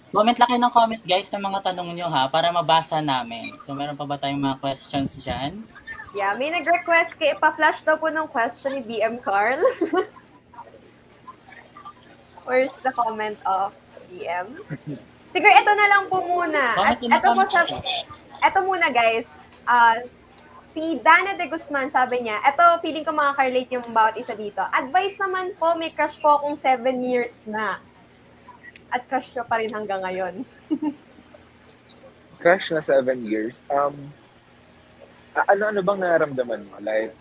Comment lang kayo ng comment guys ng mga tanong nyo ha para mabasa namin. So meron pa ba tayong mga questions dyan? Yeah, may nag-request kay ipa-flash daw po ng question ni BM Carl. Where's the comment of BM? Siguro ito na lang po muna. At ito po sa ito muna guys. Ah, si Dana de Guzman sabi niya, ito feeling ko makaka-relate yung bawat isa dito. Advice naman po, may crush po akong 7 years na. At crush ko pa rin hanggang ngayon. crush na seven years, um, ano-ano bang nararamdaman mo? Like,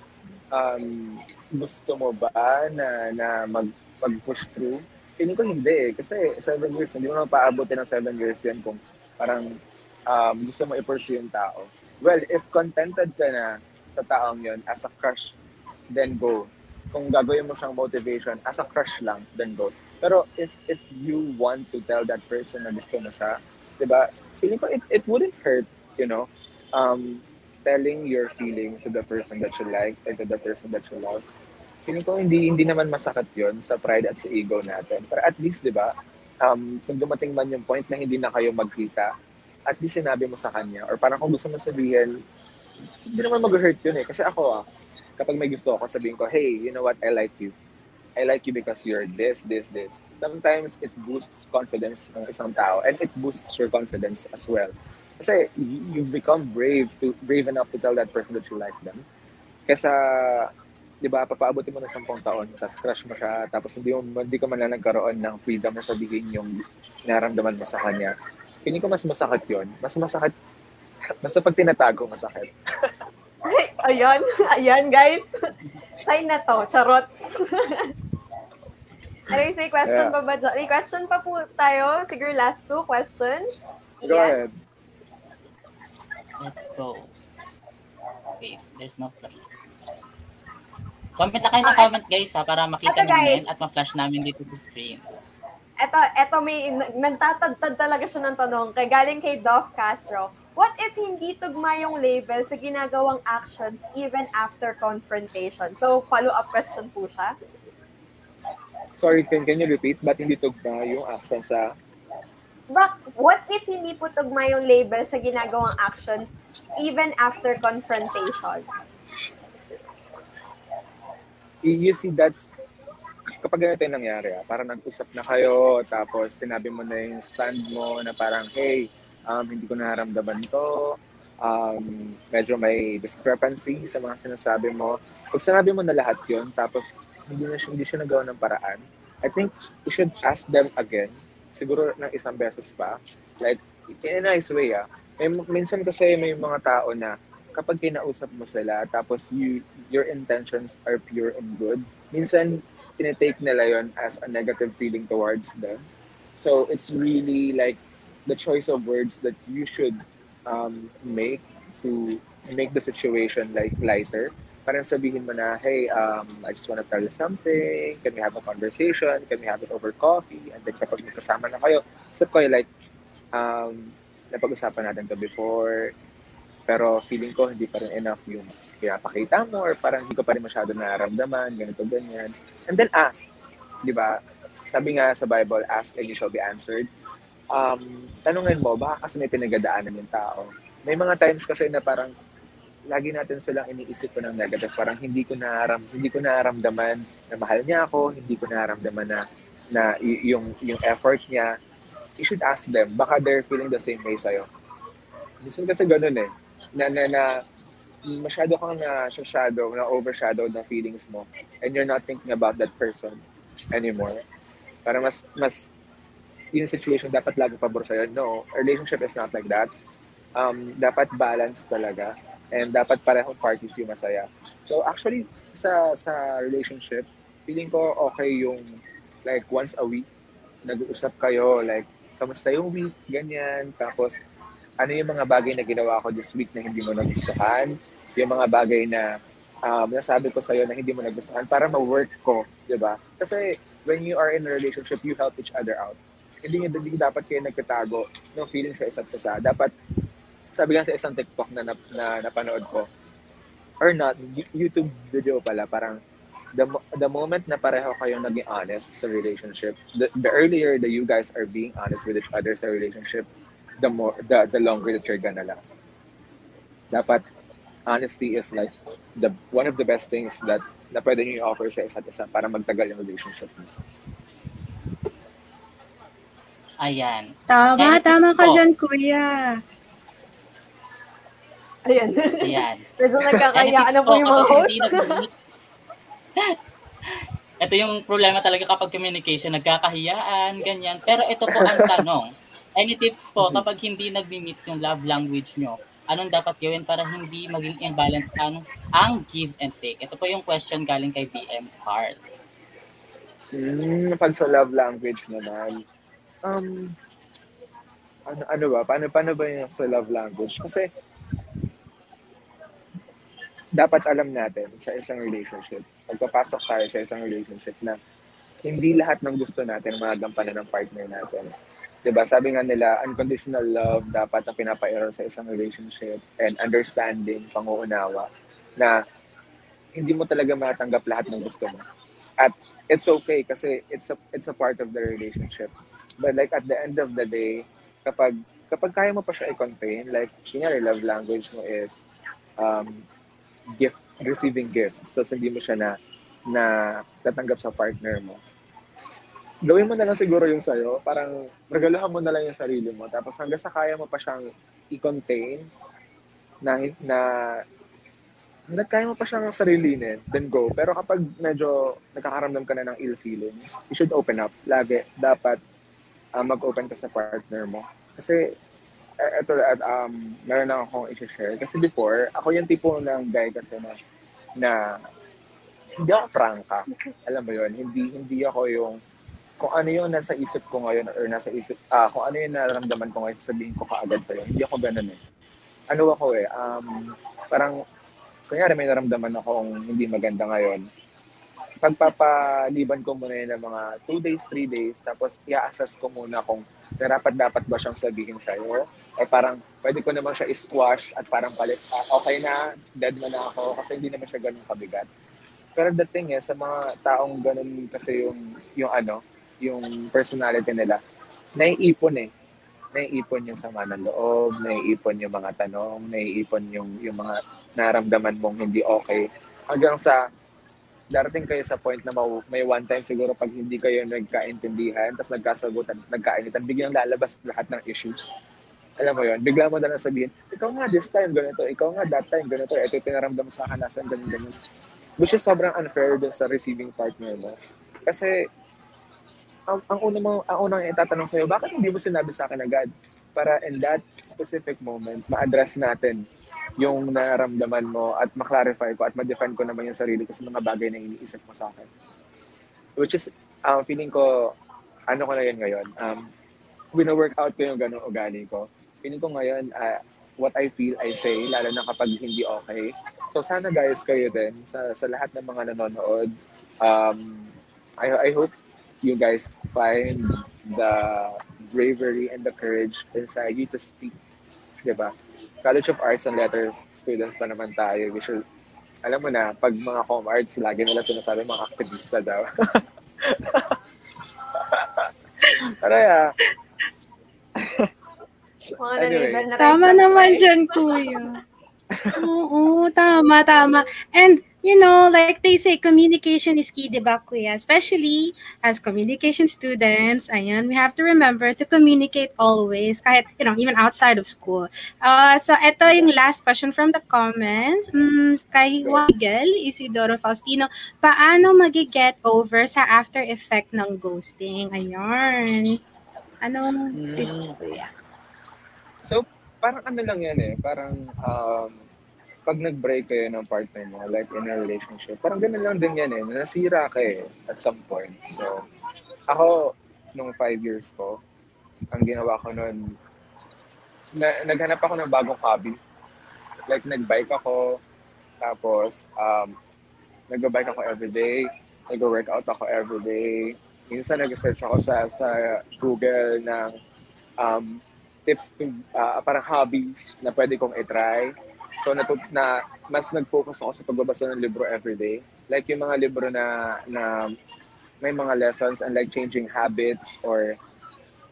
um, gusto mo ba na, na mag, mag-push through? Feeling ko hindi eh. Kasi seven years, hindi mo naman paabutin ng seven years yan kung parang um, gusto mo i-pursue yung tao. Well, if contented ka na sa taong yon as a crush, then go. Kung gagawin mo siyang motivation, as a crush lang, then go. Pero if if you want to tell that person na gusto mo siya, 'di ba? Feeling ko it, it wouldn't hurt, you know, um, telling your feelings to the person that you like and to the person that you love. Feeling ko hindi hindi naman masakit 'yon sa pride at sa ego natin. Pero at least, 'di ba? Um, kung dumating man yung point na hindi na kayo magkita, at least sinabi mo sa kanya or parang kung gusto mo sabihin, hindi naman mag-hurt yun eh. Kasi ako ah, kapag may gusto ako, sabihin ko, hey, you know what, I like you. I like you because you're this, this, this. Sometimes it boosts confidence ng isang tao and it boosts your confidence as well. Kasi you become brave to brave enough to tell that person that you like them. Kesa, di ba, papaabutin mo na 10 taon, tapos crush mo siya, tapos hindi, mo, hindi ka man lang nagkaroon ng freedom na sabihin yung naramdaman mo sa kanya. Feeling ko mas masakit yon Mas masakit, basta pag tinatago, masakit. Ay, ayan, ayan guys. Sign na to, charot. Anyways, may question Yeah. pa ba dyan? May question pa po tayo. Siguro last two questions. Go ahead. Let's go. Wait, there's no flash. Comment na kayo ng comment guys ha, para makita guys. namin at ma-flash namin dito sa screen. Eto, eto may nagtatadtad talaga siya ng tanong. Kay galing kay Dov Castro. What if hindi tugma yung label sa ginagawang actions even after confrontation? So, follow-up question po siya. Sorry, Finn, can you repeat? Ba't hindi tugma yung action sa... Bak, what if hindi po tugma yung label sa ginagawang actions even after confrontation? You see, that's... Kapag ganito yung nangyari, ah, parang nag-usap na kayo, tapos sinabi mo na yung stand mo na parang, hey, um, hindi ko naramdaman to, um, medyo may discrepancy sa mga sinasabi mo. Pag sinabi mo na lahat yun, tapos hindi, na siya, hindi siya nagawa ng paraan, I think you should ask them again, siguro ng isang beses pa, like, in a nice way, ah. May, minsan kasi may mga tao na kapag kinausap mo sila, tapos you, your intentions are pure and good, minsan tinitake nila yon as a negative feeling towards them. So it's really like the choice of words that you should um, make to make the situation like lighter. Parang sabihin mo na, hey, um, I just want to tell you something. Can we have a conversation? Can we have it over coffee? And then kapag magkasama na kayo, sabi ko like, um, napag-usapan natin to before, pero feeling ko hindi pa rin enough yung pinapakita mo or parang hindi ko pa rin masyado nararamdaman, ganito, ganyan. And then ask, di ba? Sabi nga sa Bible, ask and you shall be answered. Um, tanungin mo, baka kasi may pinagadaanan yung tao. May mga times kasi na parang lagi natin silang iniisip ko ng negative. Parang hindi ko naram, hindi ko naramdaman na mahal niya ako, hindi ko naramdaman na na y- yung yung effort niya. You should ask them. Baka they're feeling the same way sa'yo. Minsan kasi ganun eh. Na, na, na masyado kang na shadow, na overshadow ng feelings mo and you're not thinking about that person anymore. Para mas mas yung situation dapat lagi pabor sa'yo. No, a relationship is not like that. Um, dapat balance talaga and dapat parehong parties yung masaya. So actually, sa sa relationship, feeling ko okay yung like once a week, nag-uusap kayo, like, kamusta yung week, ganyan. Tapos, ano yung mga bagay na ginawa ko this week na hindi mo nagustuhan, yung mga bagay na um, nasabi ko sa'yo na hindi mo nagustuhan para ma-work ko, di ba? Kasi when you are in a relationship, you help each other out. Hindi, hindi dapat kayo nagkatago ng feelings sa isa't isa. Dapat, sabi nga sa isang TikTok na, na, na napanood ko, or not, YouTube video pala, parang the, the moment na pareho kayong naging honest sa relationship, the, the earlier that you guys are being honest with each other sa relationship, the more the, the longer that you're gonna last. Dapat honesty is like the one of the best things that na pwede niyo i-offer sa isa't isa para magtagal yung relationship niyo. Ayan. Tama, And tama ka po. dyan, kuya. Ayan. Ayan. Medyo nagkakayaan na po yung mga host. ito yung problema talaga kapag communication, nagkakahiyaan, ganyan. Pero ito po ang tanong. Any tips po kapag hindi nag-meet yung love language nyo? Anong dapat gawin para hindi maging imbalance ang, ang give and take? Ito po yung question galing kay BM Card. Mm, pag sa love language naman, um, ano, ano ba? Paano, paano ba yung sa love language? Kasi, dapat alam natin sa isang relationship, pagpapasok tayo sa isang relationship na hindi lahat ng gusto natin magagampanan ng partner natin. 'Di ba Sabi nga nila, unconditional love dapat na pinapairal sa isang relationship and understanding, panguunawa, na hindi mo talaga matanggap lahat ng gusto mo. At it's okay kasi it's a it's a part of the relationship. But like at the end of the day, kapag kapag kaya mo pa siya i-contain, like kunyari love language mo is um, gift, receiving gifts, tapos hindi mo siya na, na tatanggap sa partner mo, gawin mo na lang siguro yung sa'yo. Parang regaluhan mo na lang yung sarili mo. Tapos hanggang sa kaya mo pa siyang i-contain, na, na hanggat kaya mo pa siyang sarilinin, then go. Pero kapag medyo nakakaramdam ka na ng ill feelings, you should open up. Lagi, dapat uh, mag-open ka sa partner mo. Kasi, ito, uh, um, meron lang akong i-share. Kasi before, ako yung tipo ng guy kasi na, na hindi ako prangka. Alam mo yun, hindi, hindi ako yung kung ano yung nasa isip ko ngayon or nasa isip, ah, kung ano yung nararamdaman ko ngayon, sabihin ko kaagad sa'yo. Hindi ako ganun eh. Ano ako eh, um, parang, kunyari may naramdaman akong hindi maganda ngayon, pagpapaliban ko muna yun ng mga 2 days, 3 days, tapos i-assess ko muna kung dapat dapat ba siyang sabihin sa'yo. O parang pwede ko naman siya i-squash at parang palit, ah, okay na, dead man ako kasi hindi naman siya ganun kabigat. Pero the thing is, sa mga taong ganun kasi yung, yung ano, yung personality nila, naiipon eh. Naiipon yung sama ng loob, naiipon yung mga tanong, naiipon yung, yung mga naramdaman mong hindi okay. Hanggang sa darating kayo sa point na may one time siguro pag hindi kayo nagkaintindihan, tapos nagkasagutan, nagkainitan, biglang lalabas lahat ng issues. Alam mo yon bigla mo na lang sabihin, ikaw nga this time ganito, ikaw nga that time ganito, ito yung pinaramdam sa akin, nasan ganun, ganun. Which is sobrang unfair dun sa receiving partner mo. Kasi ang, ang unang mo, ang unang itatanong sa'yo, bakit hindi mo sinabi sa akin agad? Para in that specific moment, ma-address natin yung nararamdaman mo at ma-clarify ko at ma-define ko naman yung sarili ko sa mga bagay na iniisip mo sa akin. Which is, um, feeling ko, ano ko na yun ngayon, um, wino-workout ko yung ganong ugali ko. Feeling ko ngayon, uh, what I feel, I say, lalo na kapag hindi okay. So sana guys, kayo din, sa, sa lahat ng mga nanonood, um, I, I hope you guys find the bravery and the courage inside you to speak. Diba? College of Arts and Letters students pa naman tayo. We should, alam mo na, pag mga com arts, lagi nila sinasabi mga aktivista daw. Pero yeah. Mga Anyway. na Tama naman dyan, kuya. Oo, tama, tama. And, you know, like they say, communication is key, di ba, kuya? Especially as communication students, ayan, we have to remember to communicate always, kahit, you know, even outside of school. Uh, so, ito yung last question from the comments. Mm, kay Wigel, Isidoro Faustino, paano magiget over sa after effect ng ghosting? Ayan. Ano si Mm. kuya? So, parang ano lang yan eh. Parang, um, pag nag-break kayo ng partner mo, like in a relationship, parang ganun lang din yan eh. Nasira ka eh at some point. So, ako, nung five years ko, ang ginawa ko noon, na, naghanap ako ng bagong hobby. Like, nag-bike ako, tapos, um, nag-bike ako everyday, nag-workout ako everyday. Minsan nag-search ako sa, sa Google ng um, tips to uh, parang hobbies na pwede kong i-try. So natut na mas nag-focus ako sa pagbabasa ng libro everyday. Like yung mga libro na na may mga lessons and like changing habits or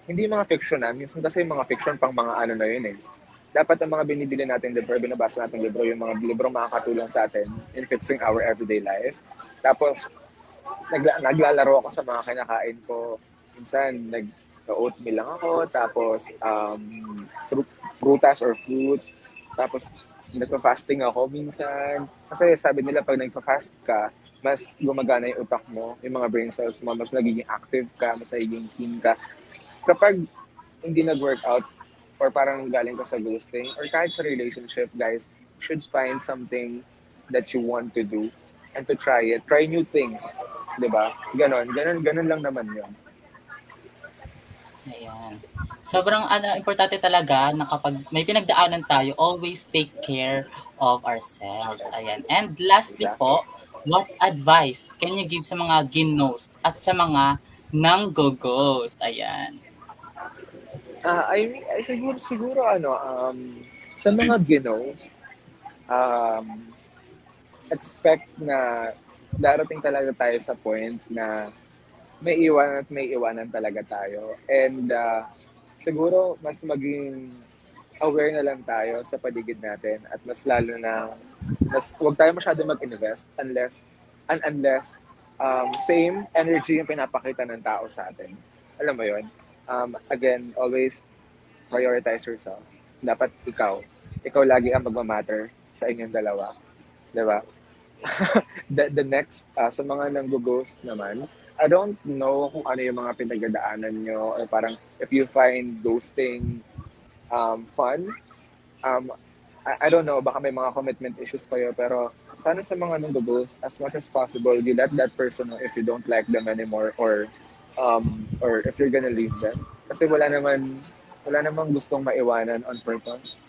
hindi mga fiction na. Minsan kasi yung mga fiction pang mga ano na yun eh. Dapat ang mga binibili natin libro, binabasa natin libro, yung mga libro makakatulong sa atin in fixing our everyday life. Tapos, nagla- naglalaro ako sa mga kinakain ko. Minsan, nag oatmeal lang ako, tapos um, fruit, prutas or fruits, tapos nagpa-fasting ako minsan. Kasi sabi nila pag nagpa-fast ka, mas gumagana yung utak mo, yung mga brain cells mo, mas nagiging active ka, mas nagiging keen ka. Kapag hindi nag-workout, or parang galing ka sa ghosting, or kahit sa relationship, guys, should find something that you want to do and to try it. Try new things. ba? Ganon, ganon, ganon lang naman 'yon. Ayan. Sobrang ano, importante talaga na kapag may pinagdaanan tayo, always take care of ourselves. Ayan. And lastly po, what advice can you give sa mga ginost at sa mga nang go-ghost? Ayan. Ah, I ay, siguro, siguro ano, um, sa mga ginos, um, expect na darating talaga tayo sa point na may iwanan at may iwanan talaga tayo. And uh, siguro mas maging aware na lang tayo sa paligid natin at mas lalo na mas huwag tayo masyado mag-invest unless and unless um, same energy yung pinapakita ng tao sa atin. Alam mo yon um, again, always prioritize yourself. Dapat ikaw, ikaw lagi ang magmamatter sa inyong dalawa. Di ba? the, the next, uh, sa mga nang-ghost naman, I don't know kung ano yung mga pinagdadaanan nyo or parang if you find ghosting um, fun. Um, I, I don't know, baka may mga commitment issues kayo, pero sana sa mga nang-ghost, as much as possible, you let that person know if you don't like them anymore or um, or if you're gonna leave them. Kasi wala naman, wala namang gustong maiwanan on purpose.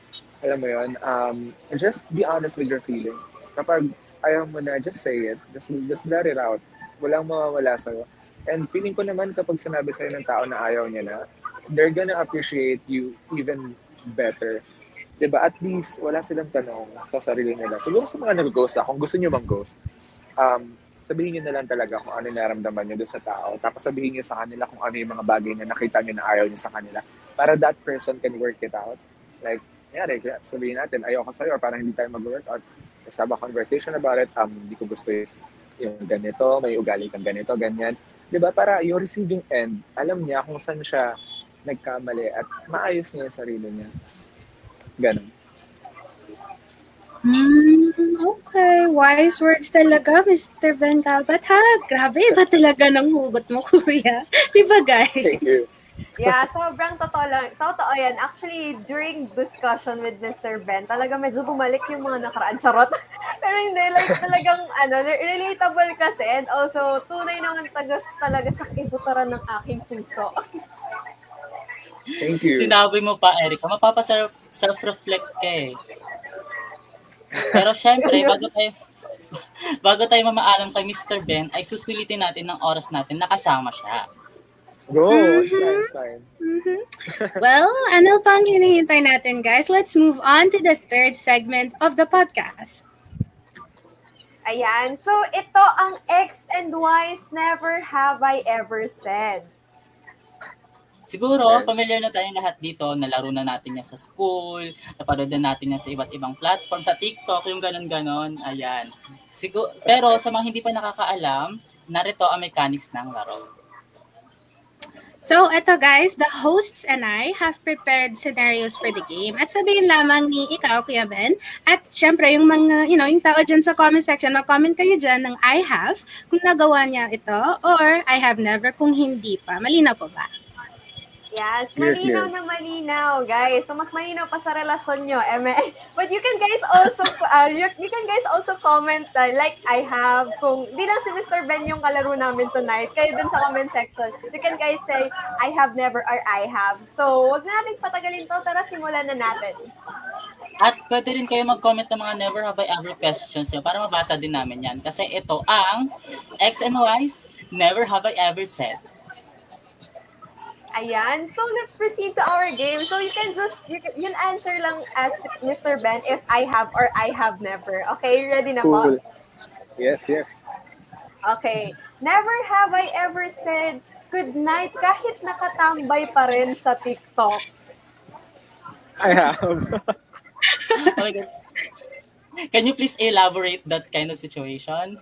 Alam mo yon um, just be honest with your feelings. Kapag ayaw mo na, just say it. Just, just let it out. Walang mawawala sa'yo. And feeling ko naman kapag sinabi sa'yo ng tao na ayaw niya na, they're gonna appreciate you even better. Diba? At least, wala silang tanong sa sarili nila. Siguro sa mga nag-ghost kung gusto nyo bang ghost, um, sabihin nyo na lang talaga kung ano naramdaman nyo doon sa tao. Tapos sabihin nyo sa kanila kung ano yung mga bagay na nakita nyo na ayaw nyo sa kanila. Para that person can work it out. Like, yari, sabihin natin, ayoko sa'yo or parang hindi tayo mag-work out. Let's have a conversation about it. Um, hindi ko gusto yung ganito, may ugali kang ganito, ganyan. 'Di ba Para yung receiving end, alam niya kung saan siya nagkamali at maayos niya yung sarili niya. Ganon. Mm, okay, wise words talaga, Mr. Ben Calvat. Ha, grabe, iba talaga ng hugot mo, kuya. Di ba, guys? Thank you. Yeah, sobrang totoo lang. Totoo yan. Actually, during discussion with Mr. Ben, talaga medyo bumalik yung mga nakaraan. Charot. Pero hindi, like talagang ano, relatable kasi and also tunay naman tagas talaga sa kibutaran ng aking puso. Thank you. Sinabi mo pa, Erica, mapapa-self-reflect ka eh. Pero syempre, bago tayo, bago tayo mamaalam kay Mr. Ben, ay susulitin natin ng oras natin na kasama siya. Go! It's fine, it's fine. Mhm. Well, ano pang hinihintay natin, guys? Let's move on to the third segment of the podcast. Ayan. So, ito ang X and Y's Never Have I Ever Said. Siguro, familiar na tayong lahat dito, nalaro na natin yan sa school, napanood na natin yan sa iba't ibang platform, sa TikTok, yung ganon-ganon, ayan. Siguro, pero sa mga hindi pa nakakaalam, narito ang mechanics ng laro. So, eto guys, the hosts and I have prepared scenarios for the game. At sabihin lamang ni ikaw, Kuya Ben, at syempre yung mga, you know, yung tao dyan sa comment section, mag-comment kayo dyan ng I have, kung nagawa niya ito, or I have never, kung hindi pa. Malinaw po ba? Yes, Clear, malinaw clear. na malinaw, guys. So, mas malinaw pa sa relasyon nyo. Eme. But you can guys also, uh, you, you can guys also comment, uh, like I have, kung di lang si Mr. Ben yung kalaro namin tonight, kayo dun sa comment section, you can guys say, I have never or I have. So, wag na natin patagalin to, tara simulan na natin. At pwede rin kayo mag-comment ng mga never have I ever questions yun para mabasa din namin yan. Kasi ito ang X and Y's never have I ever said. Ayan. So, let's proceed to our game. So, you can just, you can, you'll answer lang as Mr. Ben if I have or I have never. Okay, ready na po? Cool. Yes, yes. Okay. Never have I ever said good night kahit nakatambay pa rin sa TikTok. I have. Oh my God. Can you please elaborate that kind of situation?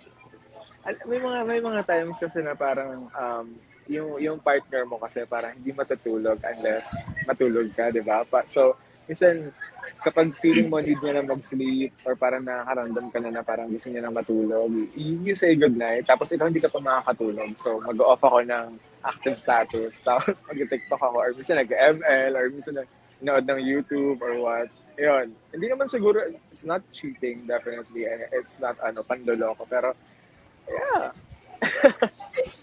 May mga may mga times kasi na parang um yung yung partner mo kasi parang hindi matutulog unless matulog ka, 'di ba? Pa, so minsan kapag feeling mo need niya na mag-sleep or parang nakakaramdam ka na na parang gusto niya na matulog, you, you say good night, tapos ikaw hindi ka pa makakatulog. So mag-off ako ng active status, tapos mag-TikTok ako or minsan nag-ML or minsan nanood ng YouTube or what. Yun. Hindi naman siguro, it's not cheating definitely it's not ano, pandoloko pero yeah,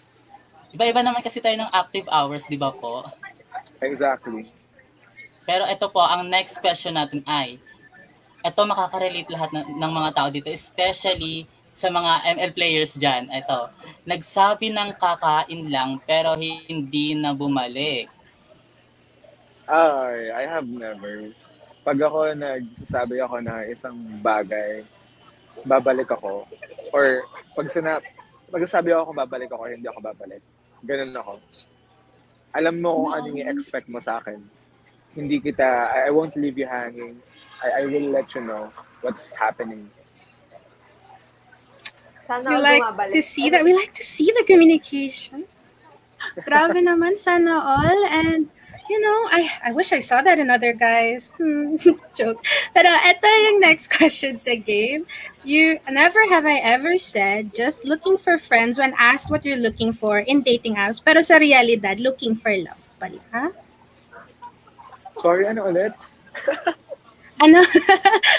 Iba-iba naman kasi tayo ng active hours, di ba po? exactly. Pero ito po, ang next question natin ay, ito makaka-relate lahat ng, ng mga tao dito, especially sa mga ML players dyan. Ito, nagsabi ng kakain lang pero hindi na bumalik. Ay, I have never. Pag ako nagsasabi ako na isang bagay, babalik ako. Or pag sinap, magsasabi ako babalik ako, hindi ako babalik. Ganun ako. Alam mo kung ano yung expect mo sa akin. hindi kita, I, I won't leave you hanging. I, I will let you know what's happening. Sana We like bumabalik. to see that. We like to see the communication. Grabe naman, sana all. And, you know, I, I wish I saw that in other guys. Hmm, joke. Pero ito yung next question sa game. You, never have I ever said, just looking for friends when asked what you're looking for in dating apps. Pero sa realidad, looking for love pala. Ha? Sorry, ano ulit? Ano?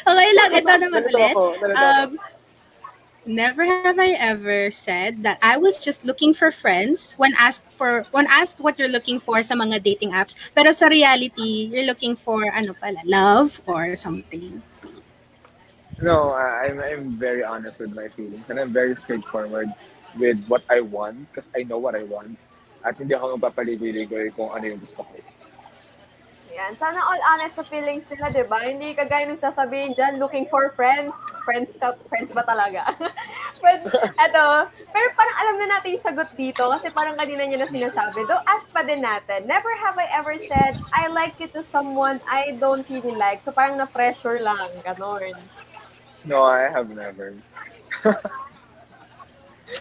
okay lang. Ito naman ulit. ako, nalito ako. Um, never have I ever said that I was just looking for friends when asked for when asked what you're looking for sa mga dating apps. Pero sa reality, you're looking for ano pala, love or something. No, I'm I'm very honest with my feelings and I'm very straightforward with what I want because I know what I want. At hindi ako magpapaligoy-ligoy kung ano yung gusto ko. Yan. Sana all honest sa feelings nila, di ba? Hindi kagaya nung sasabihin dyan, looking for friends. Friends ka, friends ba talaga? But, eto, pero parang alam na natin yung sagot dito kasi parang kanina niya na sinasabi. Though, ask pa din natin, never have I ever said, I like you to someone I don't really like. So, parang na-pressure lang. Ganon. No, I have never.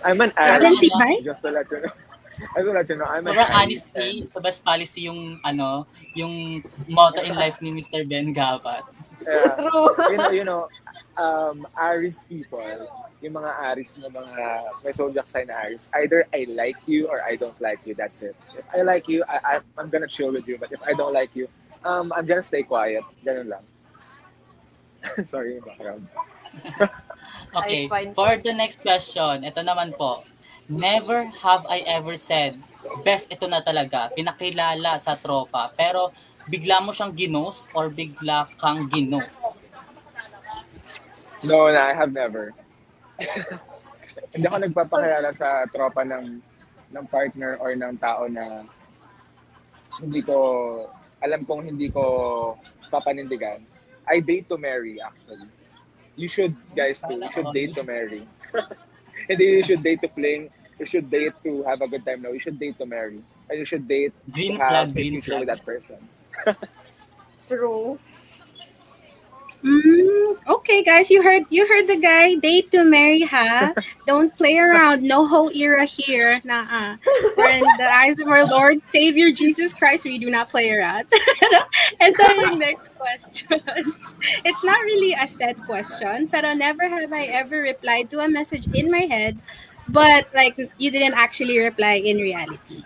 I'm an. 75? Just to let you know. Just to let you know, I'm an Sobrang honesty, sa best policy yung ano, yung motto in life ni Mr. Ben Gabat. Yeah. True. you know, you know, um, Aries people, yung mga Aries na mga may zodiac sign na Aries, either I like you or I don't like you. That's it. If I like you, I, I, I'm gonna chill with you. But if I don't like you, um, I'm gonna stay quiet. Ganun lang. Sorry yung background. Okay, for the next question, ito naman po. Never have I ever said, best ito na talaga, pinakilala sa tropa, pero bigla mo siyang ginost or bigla kang ginost. No, na, I have never. Hindi ako nagpapakilala sa tropa ng ng partner or ng tao na hindi ko alam kong hindi ko papanindigan. I date to marry actually. You should guys too. You should date to marry. Hindi you should date to fling. You should date to have a good time. No, you should date to marry. And you should date Green to have flag, green future with flag. that person. True. Mm, okay, guys, you heard you heard the guy. Date to marry, ha? Don't play around. No whole era here. Nah. We're in the eyes of our Lord Savior Jesus Christ. We do not play around. and then yung next question. It's not really a set question, pero never have I ever replied to a message in my head, but like you didn't actually reply in reality.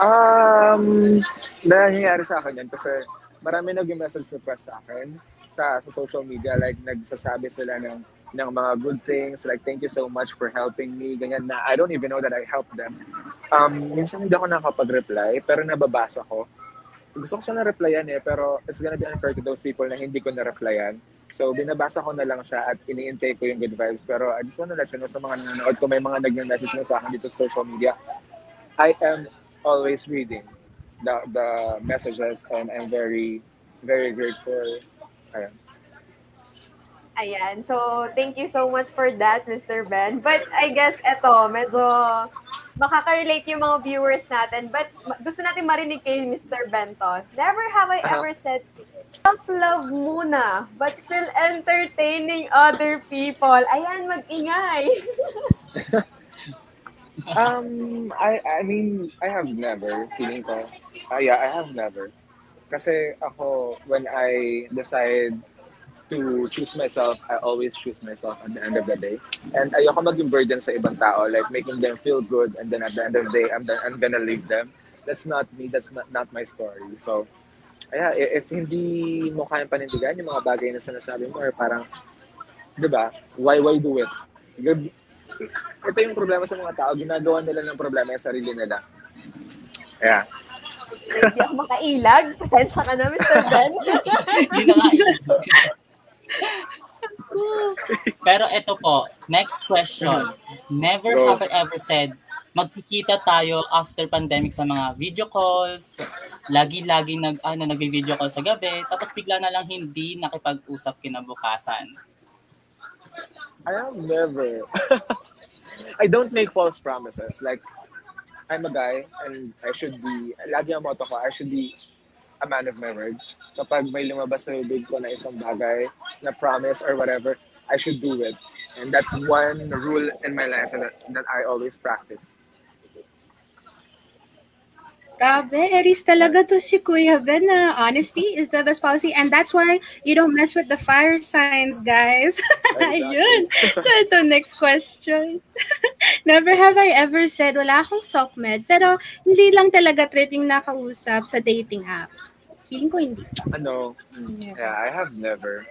Um, nangyayari sa akin yan kasi marami nag-message request sa akin sa, sa social media. Like, nagsasabi sila ng, ng mga good things. Like, thank you so much for helping me. Ganyan na, I don't even know that I helped them. Um, minsan hindi ako nakapag-reply, pero nababasa ko. Gusto ko siya na-replyan eh, pero it's gonna be unfair to those people na hindi ko na-replyan. So, binabasa ko na lang siya at iniintay ko yung good vibes. Pero I just wanna let you know sa mga nanonood ko, may mga nag-message na sa akin dito sa social media. I am always reading the the messages and I'm very very grateful. Ayun. Ayan. So, thank you so much for that, Mr. Ben. But I guess eto, medyo makaka-relate yung mga viewers natin. But gusto natin marinig kay Mr. Ben to. Never have I ever said, self-love muna, but still entertaining other people. Ayan, mag-ingay. Um, I I mean, I have never feeling ko. Ah, yeah, I have never. Kasi ako when I decide to choose myself, I always choose myself at the end of the day. And ayoko maging burden sa ibang tao, like making them feel good and then at the end of the day, I'm, I'm gonna leave them. That's not me. That's not, not my story. So, yeah, if hindi mo kayang panindigan yung mga bagay na sinasabi mo or parang, di ba, why, why do it? Ito yung problema sa mga tao, ginagawa nila ng problema yung sarili nila. Yeah. Hindi ako makailag. Pasensya ka na, Mr. Ben. Na. Pero ito po, next question. Never Go. have I ever said, magkikita tayo after pandemic sa mga video calls, lagi-lagi nag ano nagvi-video call sa gabi, tapos bigla na lang hindi nakipag-usap kinabukasan. I have never. I don't make false promises. Like, I'm a guy and I should be, lagi ang motto ko, I should be a man of my word. Kapag may lumabas sa bibig ko na isang bagay, na promise or whatever, I should do it. And that's one rule in my life that, that I always practice. Grabe, Aries talaga to si Kuya Ben na honesty is the best policy and that's why you don't mess with the fire signs, guys. Ayun. So ito, next question. Never have I ever said, wala akong SOCMED, pero hindi lang talaga tripping nakausap sa dating app. Feeling ko hindi. Ano, yeah, I have never.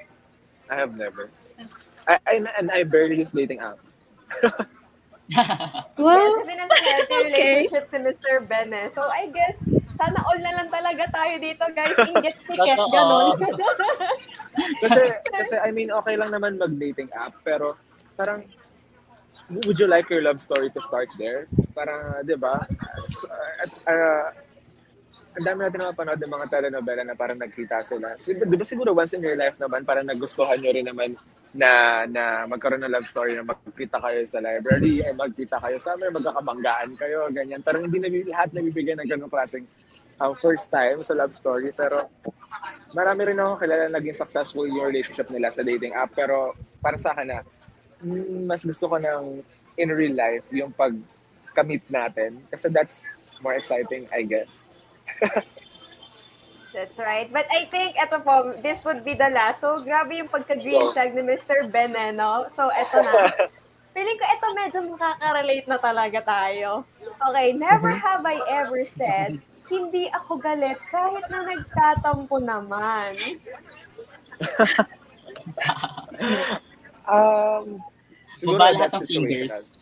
I have never. I, I and I barely use dating apps. Wow. Yes, kasi nasa healthy Okay. relationship si Mr. Ben eh. So I guess, sana all na lang talaga tayo dito guys. Inget ticket, ganun. kasi, kasi I mean, okay lang naman mag-dating app, pero parang, would you like your love story to start there? Parang, di ba? At, uh, ang dami natin napapanood ng mga telenovela na parang nagkita sila. Si- Di ba siguro once in your life naman, parang nagustuhan nyo rin naman na na magkaroon ng love story na magkita kayo sa library, ay magkita kayo sa may magkakabanggaan kayo, ganyan. Parang hindi nabi, lahat nabibigyan ng ganong klaseng um, first time sa love story. Pero marami rin ako kilala na naging successful yung relationship nila sa dating app. Pero para sa akin na, mm, mas gusto ko ng in real life yung pag-commit natin. Kasi that's more exciting, I guess. That's right. But I think, eto po, this would be the last. So, grabe yung pagka-green tag ni Mr. Ben, eh, no? So, eto na. Feeling ko ito medyo makaka-relate na talaga tayo. Okay, never have I ever said, hindi ako galit kahit na nagtatampo naman. Um, siguro Baba lahat ng fingers.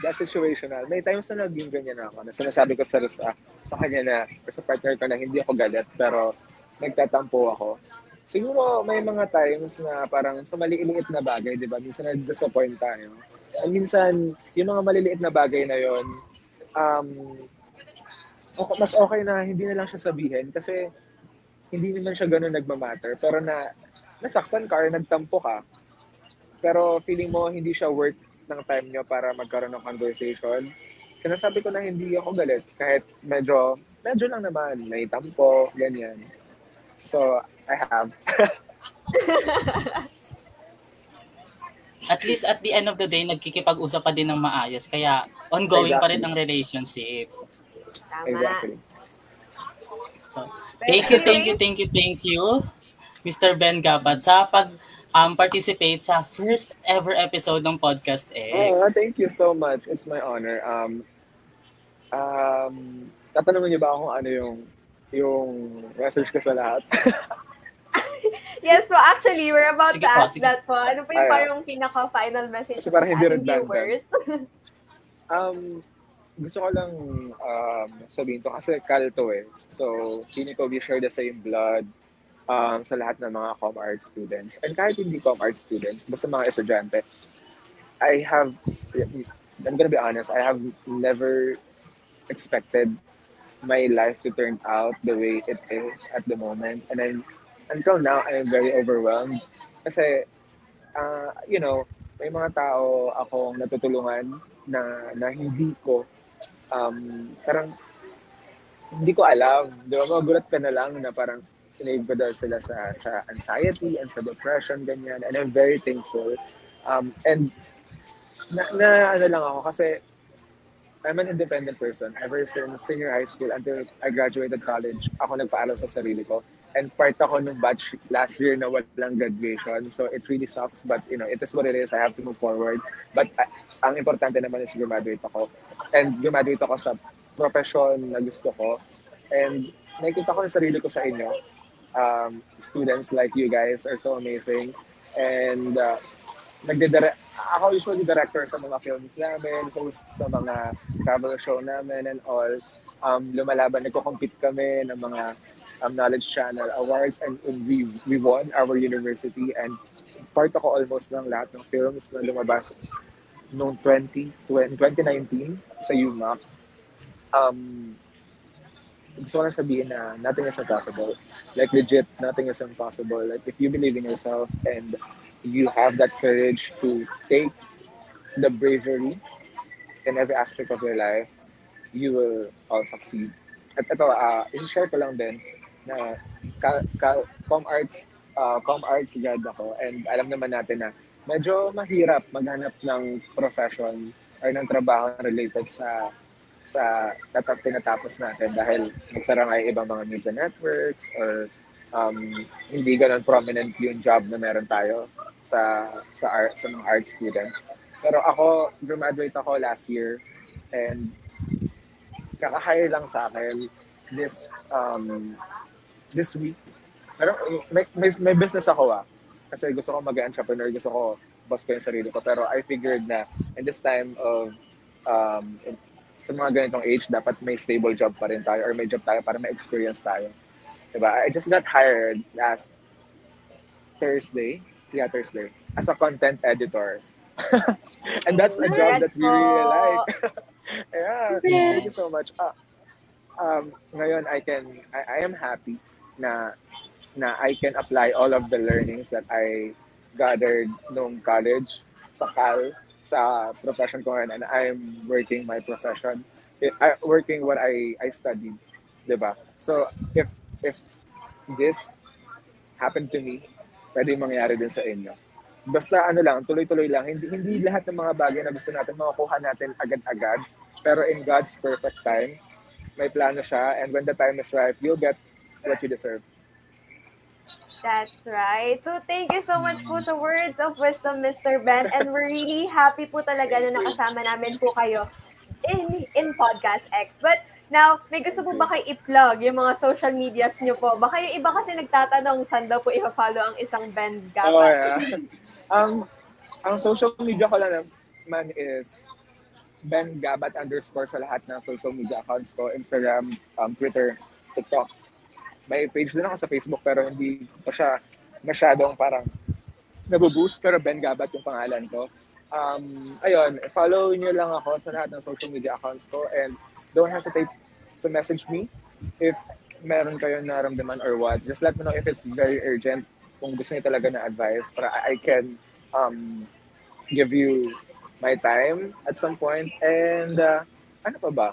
That's situational. May times na naging ganyan ako. Na sinasabi ko sa, sa, sa kanya na, sa partner ko na hindi ako galit, pero nagtatampo ako. Siguro may mga times na parang sa maliliit na bagay, di ba? Minsan na-disappoint tayo. And minsan, yung mga maliliit na bagay na yon um, mas okay na hindi na lang siya sabihin kasi hindi naman siya ganun nagmamatter. Pero na nasaktan ka or nagtampo ka, pero feeling mo hindi siya worth ng time nyo para magkaroon ng conversation. Sinasabi ko na hindi ako galit kahit medyo, medyo lang naman, may tampo, ganyan. So, I have. At least at the end of the day, nagkikipag-usap pa din ng maayos. Kaya ongoing pa rin ang relationship. Tama. Exactly. So, thank you, thank you, thank you, thank you, Mr. Ben Gabad, sa pag um, participate sa first ever episode ng Podcast X. Oh, thank you so much. It's my honor. Um, um, tatanungin niyo ba ako kung ano yung yung message ko sa lahat? Yes, so actually, we're about Sige to po, ask sige. that po. Ano po yung Ay, parang pinaka-final message Kasi parang sa hindi ating redundant. viewers? Um, gusto ko lang um, sabihin to kasi kalto eh. So, feeling ko we share the same blood um, sa lahat ng mga com art students. And kahit hindi com art students, basta mga estudyante, I have, I'm gonna be honest, I have never expected my life to turn out the way it is at the moment. And then, until now, I am very overwhelmed. Kasi, uh, you know, may mga tao akong natutulungan na, na hindi ko, um, parang, hindi ko alam. Di ba, magulat ka na lang na parang sinave ko daw sila sa, sa anxiety and sa depression, ganyan. And I'm very thankful. Um, and na, na ano lang ako kasi I'm an independent person. Ever since senior high school until I graduated college, ako nagpaaral sa sarili ko. And part ako ng batch last year na walang graduation. So it really sucks. But, you know, it is what it is. I have to move forward. But uh, ang importante naman is graduate ako. And graduate ako sa profession na gusto ko. And nakikita ko yung sarili ko sa inyo. Um, students like you guys are so amazing. And uh, nagdidire ako usually director sa mga films namin, host sa mga travel show namin and all. Um, lumalaban, nagko-compete kami ng mga um, Knowledge Channel Awards and, and we, we won our university and part ako almost ng lahat ng films na lumabas noong 20, 20 2019 sa UMAC. Um, gusto ko lang sabihin na nothing is impossible. Like legit, nothing is impossible. Like if you believe in yourself and you have that courage to take the bravery in every aspect of your life, you will all succeed. At ito, uh, i-share ko lang din na ka, ka, com arts uh, com arts grad ako and alam naman natin na medyo mahirap maghanap ng profession or ng trabaho related sa sa tatap tinatapos natin dahil nagsara nga ibang mga media networks or um, hindi ganun prominent yung job na meron tayo sa sa art sa mga art students. Pero ako, graduate ako last year and kaka-hire lang sa akin this um, this week. Pero may, may, may business ako ah. Kasi gusto ko mag-entrepreneur, gusto ko boss ko yung sarili ko. Pero I figured na in this time of um, sa mga ganitong age, dapat may stable job pa rin tayo or may job tayo para may experience tayo. Diba? I just got hired last Thursday. Yeah, Thursday. As a content editor. and that's a job that we really like. yeah, thank you so much. Uh, um, ngayon, I can, I, I am happy na na I can apply all of the learnings that I gathered nung college sa Cal, sa profession ko and I'm working my profession, I, working what I, I studied, di ba? So, if, if this happened to me, pwede mangyari din sa inyo. Basta ano lang, tuloy-tuloy lang. Hindi, hindi lahat ng mga bagay na gusto natin makukuha natin agad-agad. Pero in God's perfect time, may plano siya. And when the time is right, you'll get what you deserve. That's right. So thank you so much po sa words of wisdom, Mr. Ben. And we're really happy po talaga na nakasama namin po kayo in in Podcast X. But now, may gusto po ba kayo i-plug yung mga social medias niyo po? Baka yung iba kasi nagtatanong saan daw po i-follow ang isang Ben Gabat. Oh, yeah. um, ang social media ko lang naman is Ben Gabat underscore sa lahat ng social media accounts ko. Instagram, um, Twitter, TikTok may page din ako sa Facebook pero hindi pa siya masyadong parang nabuboost pero Ben Gabat yung pangalan ko. Um, ayun, follow nyo lang ako sa lahat ng social media accounts ko and don't hesitate to message me if meron kayong naramdaman or what. Just let me know if it's very urgent kung gusto niyo talaga na advice para I can um, give you my time at some point. And uh, ano pa ba?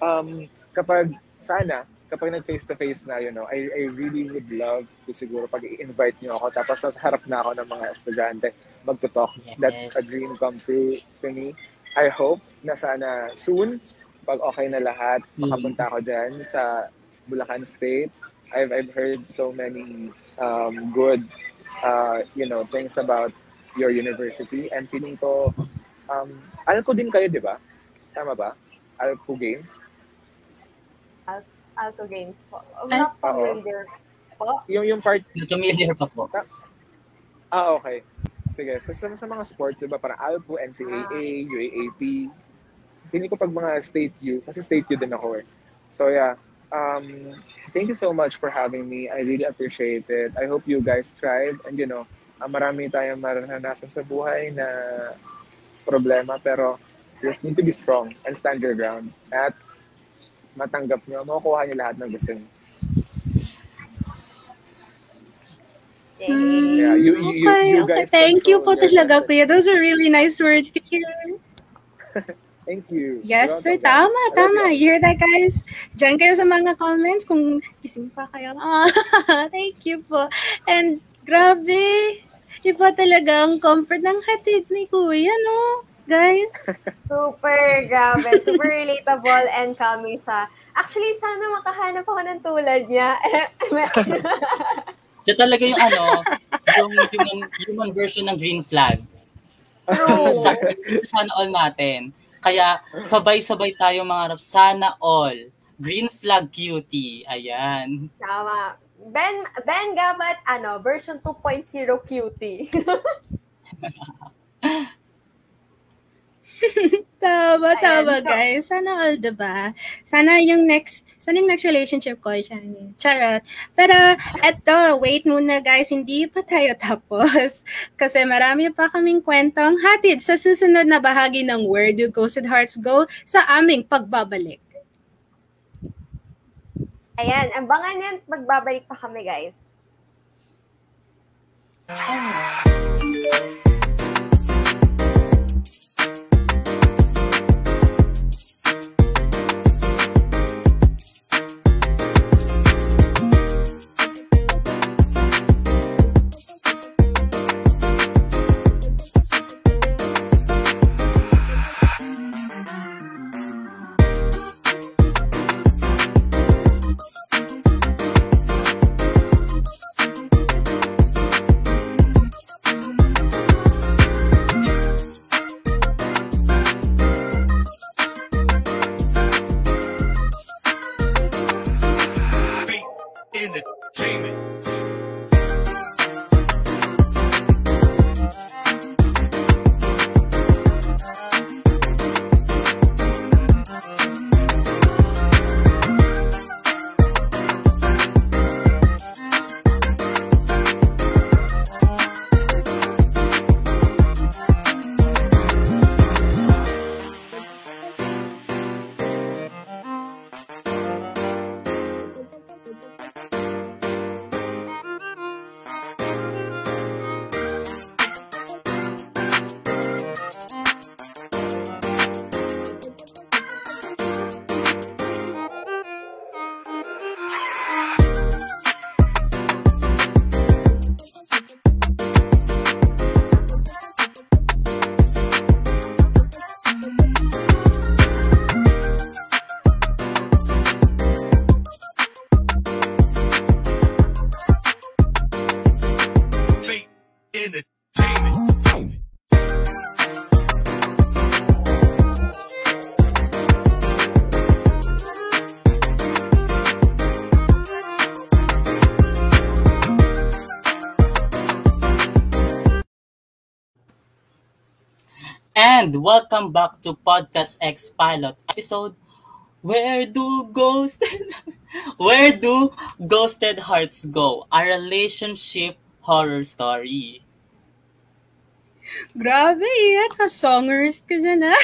Um, kapag sana kapag nag-face-to-face na, you know, I, I really would love to siguro pag i-invite niyo ako tapos nasa harap na ako ng mga estudyante magto-talk. Yes. That's a dream come true to me. I hope na sana soon, pag okay na lahat, mm. makapunta ako dyan sa Bulacan State. I've, I've heard so many um, good, uh, you know, things about your university. And feeling ko, um, Alco din kayo, di ba? Tama ba? Alco Games? Alco Alto Games po. Not familiar po. Yung, yung part... Familiar pa po. Ah, okay. Sige. So, sa, sa mga sports, di ba, parang Alpo, NCAA, ah. UAAP. Hindi ko pag mga state U, kasi state U din ako eh. So, yeah. Um, thank you so much for having me. I really appreciate it. I hope you guys tried. And, you know, uh, marami tayong maranasan sa buhay na problema, pero you just need to be strong and stand your ground. At matanggap nyo, makukuha nyo lahat ng gusto nyo. Yeah, you, you, you, okay, you guys okay. Thank you po talaga, kuya. Those are really nice words to hear. Thank you. Yes, sir. Tama, guys. tama. You hear that, guys? Diyan kayo sa mga comments kung gising pa kayo. Ah, thank you po. And grabe, iba talaga ang comfort ng hatid ni kuya, no? Guys. Super, grabe. Super relatable and calming sa... Actually, sana makahanap ako ng tulad niya. Siya talaga yung ano, yung human, human version ng green flag. True. sa, sana all natin. Kaya sabay-sabay tayo mga rap. Sana all. Green flag cutie. Ayan. Tama. Ben, Ben Gabat, ano, version 2.0 cutie. tama, Ayan, tama, so, guys. Sana all, diba? Sana yung next, sana yung next relationship ko, siya Charot. Pero, eto, wait muna, guys. Hindi pa tayo tapos. Kasi marami pa kaming kwentong hatid sa susunod na bahagi ng Where Do Ghosted Hearts Go sa aming pagbabalik. Ayan, abangan yan. Magbabalik pa kami, guys. Oh. And welcome back to Podcast X Pilot episode Where do ghosted Where do ghosted hearts go? A relationship horror story. Grabe, yan. Ka-songers ka dyan, ha?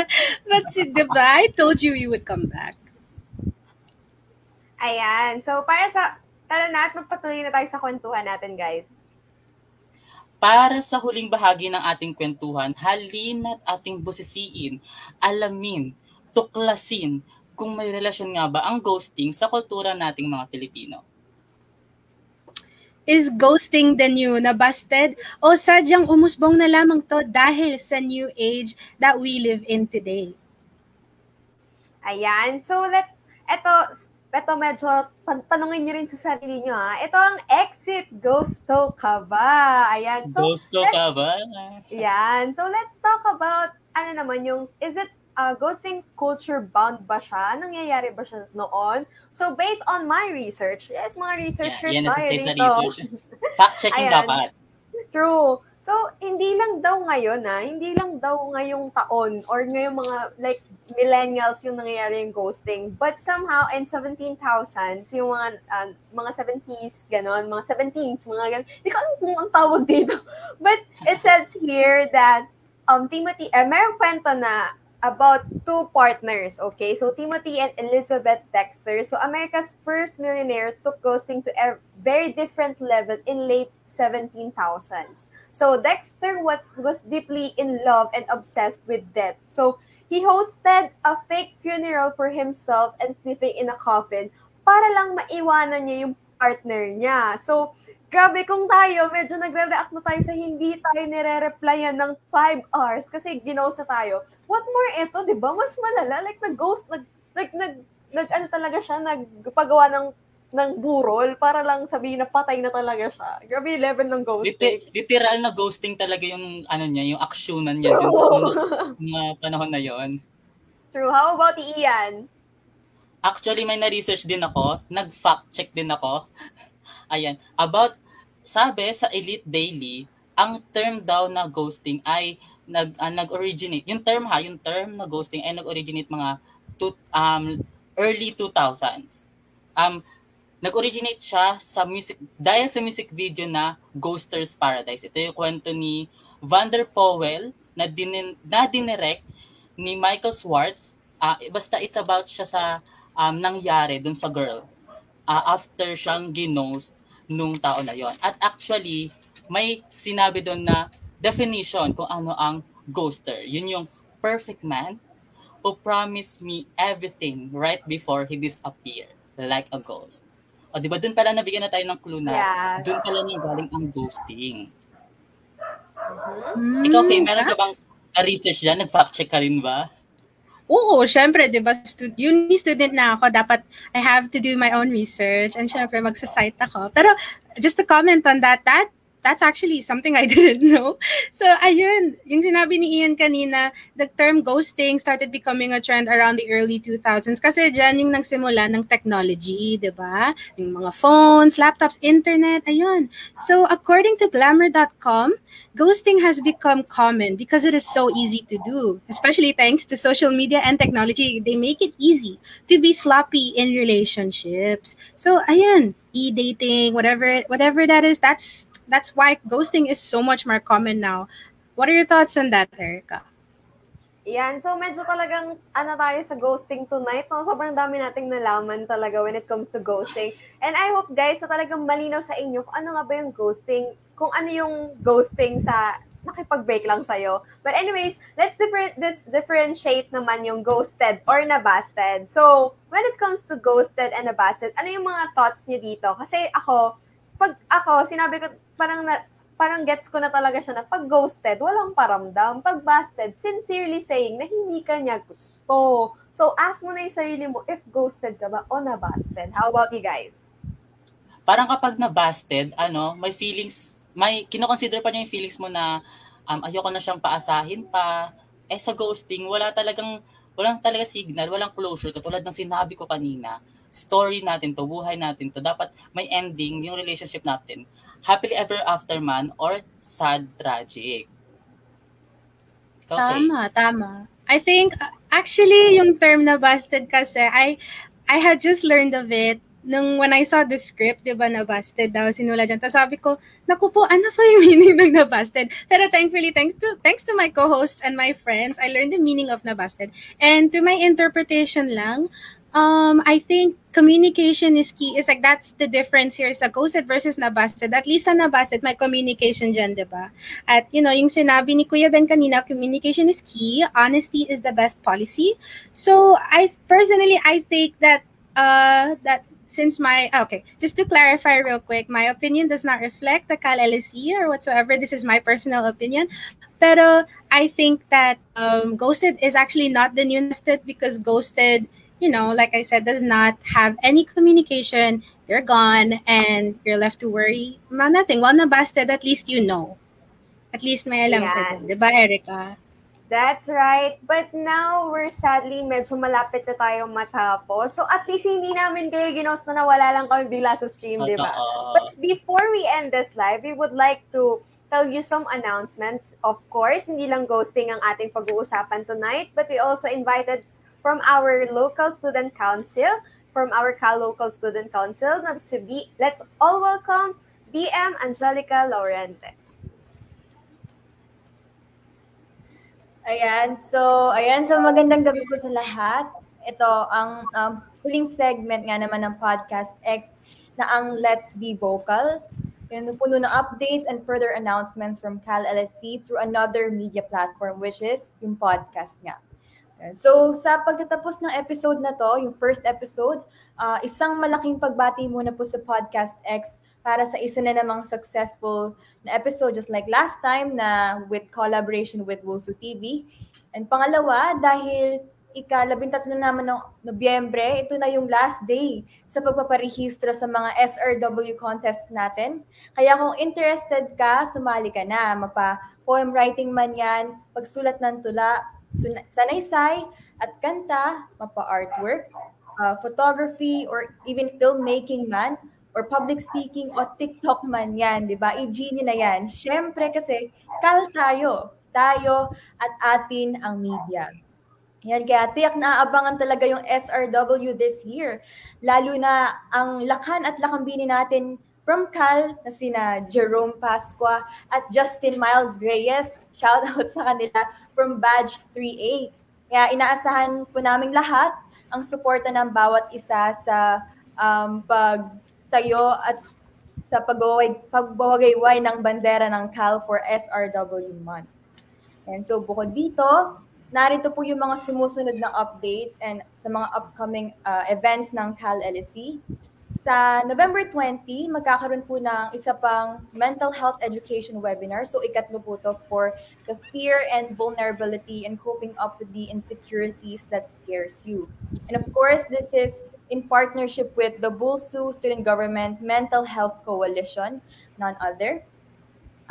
But si, di ba? I told you you would come back. Ayan. So, para sa, tara na at magpatuloy na tayo sa kwentuhan natin, guys. Para sa huling bahagi ng ating kwentuhan, halina't ating busisiin, alamin, tuklasin kung may relasyon nga ba ang ghosting sa kultura nating mga Pilipino. Is ghosting the new na busted? O sadyang umusbong na lamang to dahil sa new age that we live in today? Ayan. So, let's, eto, eto medyo, tan- tanungin nyo rin sa sarili nyo, ha. Ito ang exit ghosto ka ba? Ayan. So, Gusto ka ba? Yan. So, let's talk about, ano naman yung, is it uh, ghosting culture bound ba siya? Nangyayari ba siya noon? So, based on my research, yes, mga researchers yan tayo dito. research. Fact-checking Ayan. dapat. True. So, hindi lang daw ngayon, ha? Hindi lang daw ngayong taon or ngayong mga, like, millennials yung nangyayari yung ghosting. But somehow, in 17,000s, yung mga, uh, mga 70s, ganon, mga 17s, mga ganon. Hindi ko alam kung ang tawag dito. But it says here that um, Timothy, eh, merong kwento na about two partners, okay? So, Timothy and Elizabeth Dexter. So, America's first millionaire took ghosting to a very different level in late 17,000s. So, Dexter was, was deeply in love and obsessed with death. So, he hosted a fake funeral for himself and sleeping in a coffin para lang maiwanan niya yung partner niya. So, grabe kung tayo, medyo nagre-react na tayo sa hindi tayo nire-replyan ng 5 hours kasi ginosa tayo. What more ito, di ba? Mas malala. Like, nag-ghost, nag, nag, nag, nag, ano talaga siya, nagpagawa ng ng burol para lang sabihin na patay na talaga siya. Grabe level ng ghosting. Liter- literal na ghosting talaga yung ano niya, yung aksyonan niya dun sa mga panahon na yon. True. How about Ian? Actually, may na-research din ako. Nag-fact check din ako. Ayan. About, sabi sa Elite Daily, ang term daw na ghosting ay nag, ah, nag-originate. Yung term ha, yung term na ghosting ay nag-originate mga two, um, early 2000s. Um, nag-originate siya sa music, dahil sa music video na Ghoster's Paradise. Ito yung kwento ni Vander Powell na, din, na dinirect ni Michael Swartz. Ah, basta it's about siya sa um, nangyari dun sa girl ah, after siyang ginost nung tao na yon. At actually, may sinabi doon na definition kung ano ang ghoster. Yun yung perfect man who promised me everything right before he disappeared like a ghost. O, di ba doon pala nabigyan na tayo ng clue na Yeah. doon pala nang galing ang ghosting. Hmm, Ikaw, Faye, meron ka bang research dyan? Nag-fact check ka rin ba? Oo, syempre, di ba, stu- uni student na ako, dapat I have to do my own research and syempre magsasite ako. Pero just to comment on that, that that's actually something I didn't know. So, ayun, yung sinabi ni Ian kanina, the term ghosting started becoming a trend around the early 2000s kasi dyan yung nagsimula ng technology, di ba? Yung mga phones, laptops, internet, ayun. So, according to glamour.com, ghosting has become common because it is so easy to do, especially thanks to social media and technology. They make it easy to be sloppy in relationships. So, ayan, e-dating, whatever whatever that is, that's that's why ghosting is so much more common now. What are your thoughts on that, Erica? Yan. So, medyo talagang, ano tayo sa ghosting tonight. No? Sobrang dami nating nalaman talaga when it comes to ghosting. And I hope, guys, na talagang malinaw sa inyo kung ano nga ba yung ghosting, kung ano yung ghosting sa nakipag-break lang sa'yo. But anyways, let's differ- this differentiate naman yung ghosted or nabasted. So, when it comes to ghosted and nabasted, ano yung mga thoughts niyo dito? Kasi ako, pag ako, sinabi ko, parang na, parang gets ko na talaga siya na pag ghosted, walang paramdam. Pag busted, sincerely saying na hindi ka niya gusto. So, ask mo na yung sarili mo if ghosted ka ba o na-busted. How about you guys? parang kapag na-busted, ano, may feelings, may kinoconsider pa niya yung feelings mo na um, ayoko na siyang paasahin pa. Eh sa ghosting, wala talagang, walang talaga signal, walang closure. Katulad ng sinabi ko kanina, story natin to, buhay natin to. Dapat may ending yung relationship natin. Happily ever after man or sad tragic. Okay. Tama, tama. I think, actually, yung term na busted kasi, I, I had just learned of it nung when I saw the script, di ba, na busted daw, sinula dyan. Tapos sabi ko, naku po, ano pa yung meaning ng na busted? Pero thankfully, thanks to, thanks to my co-hosts and my friends, I learned the meaning of na busted. And to my interpretation lang, um, I think communication is key. It's like that's the difference here sa ghosted versus nabasted. At least sa nabasted, may communication dyan, di ba? At, you know, yung sinabi ni Kuya Ben kanina, communication is key. Honesty is the best policy. So, I personally, I think that uh, that since my okay, just to clarify real quick, my opinion does not reflect the Cal LSE or whatsoever. This is my personal opinion. Pero I think that um, Ghosted is actually not the new Nested because Ghosted, you know, like I said, does not have any communication. They're gone and you're left to worry about nothing. While nabasted, at least you know. At least may alam ka Yan. dyan. Di ba, Erica? That's right. But now, we're sadly medyo malapit na tayo matapos. So at least hindi namin kayo ginost na nawala lang kami bigla sa stream, di ba? But before we end this live, we would like to tell you some announcements. Of course, hindi lang ghosting ang ating pag-uusapan tonight, but we also invited from our local student council, from our Cal Local Student Council, na si. Let's all welcome BM Angelica Laurente. Ayan, so, ayan, so magandang gabi po sa lahat. Ito ang um, huling segment nga naman ng Podcast X na ang Let's Be Vocal. Yan, puno ng updates and further announcements from Cal LSC through another media platform which is yung podcast nga. So, sa pagtatapos ng episode na to, yung first episode, ah, isang malaking pagbati muna po sa Podcast X para sa isa na namang successful na episode just like last time na with collaboration with Wosu TV. And pangalawa, dahil ikalabintatlo na naman ng Nobyembre, ito na yung last day sa pagpaparehistro sa mga SRW contest natin. Kaya kung interested ka, sumali ka na. Mapa poem writing man yan, pagsulat ng tula, sanaysay, at kanta, mapa artwork, uh, photography, or even filmmaking man, or public speaking o TikTok man yan, di ba? I-G nyo na yan. Siyempre kasi, kal tayo. Tayo at atin ang media. Yan, kaya tiyak na aabangan talaga yung SRW this year. Lalo na ang lakan at lakambini natin from Cal na sina Jerome Pasqua at Justin Mild Reyes. Shout out sa kanila from Badge 3A. Kaya inaasahan po naming lahat ang suporta ng bawat isa sa um, pagtayo at sa pagbawagayway ng bandera ng Cal for SRW month. And so bukod dito, narito po yung mga sumusunod na updates and sa mga upcoming uh, events ng Cal LSE. Sa November 20, magkakaroon po ng isa pang mental health education webinar. So ikatlo po to for the fear and vulnerability and coping up with the insecurities that scares you. And of course, this is in partnership with the Bulsu Student Government Mental Health Coalition, none other.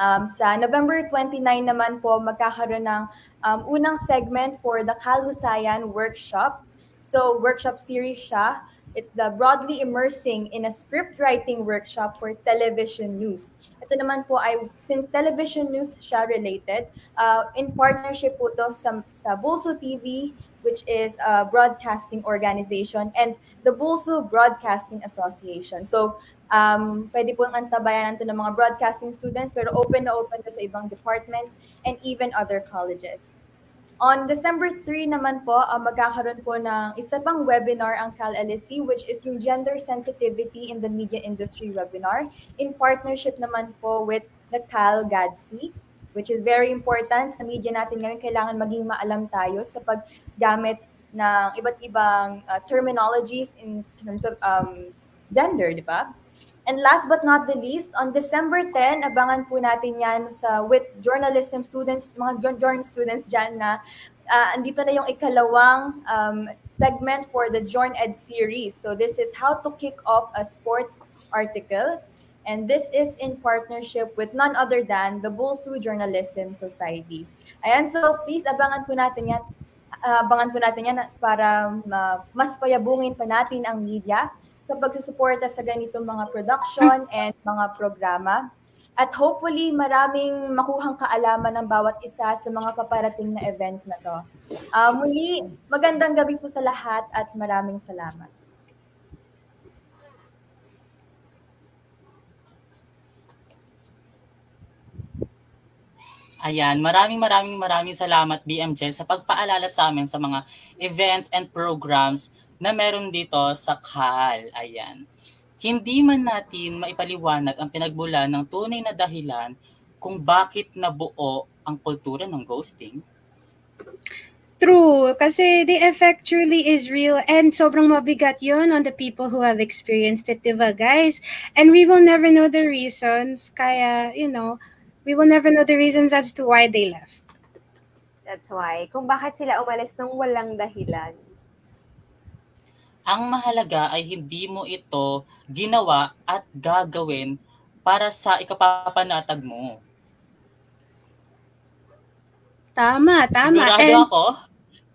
Um, sa November 29 naman po, magkakaroon ng um, unang segment for the Kalhusayan Workshop. So, workshop series siya. It's the Broadly Immersing in a Script Writing Workshop for Television News. Ito naman po ay, since television news siya related, uh, in partnership po to sa, sa Bulso TV, which is a broadcasting organization, and the Bulso Broadcasting Association. So, um, pwede pong antabayanan to ng mga broadcasting students, pero open na open to sa ibang departments and even other colleges. On December 3 naman po, uh, magkakaroon po ng isa pang webinar ang Cal LSE, which is yung Gender Sensitivity in the Media Industry webinar, in partnership naman po with the Cal GADSI, which is very important sa media natin ngayon. Kailangan maging maalam tayo sa paggamit ng iba't ibang uh, terminologies in terms of um, gender, di ba? And last but not the least, on December 10, abangan po natin yan sa with journalism students, mga jour- journalism students dyan na uh, andito na yung ikalawang um, segment for the Join Ed series. So this is how to kick off a sports article. And this is in partnership with none other than the Bulsu Journalism Society. Ayan, so please abangan po natin yan. Uh, abangan po natin yan para uh, mas payabungin pa natin ang media sa pagsusuporta sa ganitong mga production and mga programa. at hopefully maraming makuhang kaalaman ng bawat isa sa mga paparating na events na to. Uh, muli, magandang gabi po sa lahat at maraming salamat. Ayan, maraming maraming maraming salamat BMJ sa pagpaalala sa amin sa mga events and programs na meron dito sa KAL. Ayan. Hindi man natin maipaliwanag ang pinagmula ng tunay na dahilan kung bakit nabuo ang kultura ng ghosting. True, kasi the effect truly is real and sobrang mabigat yun on the people who have experienced it, diba guys? And we will never know the reasons, kaya, you know, we will never know the reasons as to why they left. That's why. Kung bakit sila umalis nang walang dahilan. Ang mahalaga ay hindi mo ito ginawa at gagawin para sa ikapapanatag mo. Tama, tama. Sigurado And, ako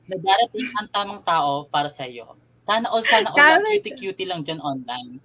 na darating ang tamang tao para sa iyo. Sana all, sana all Tama. cutie-cutie lang dyan online.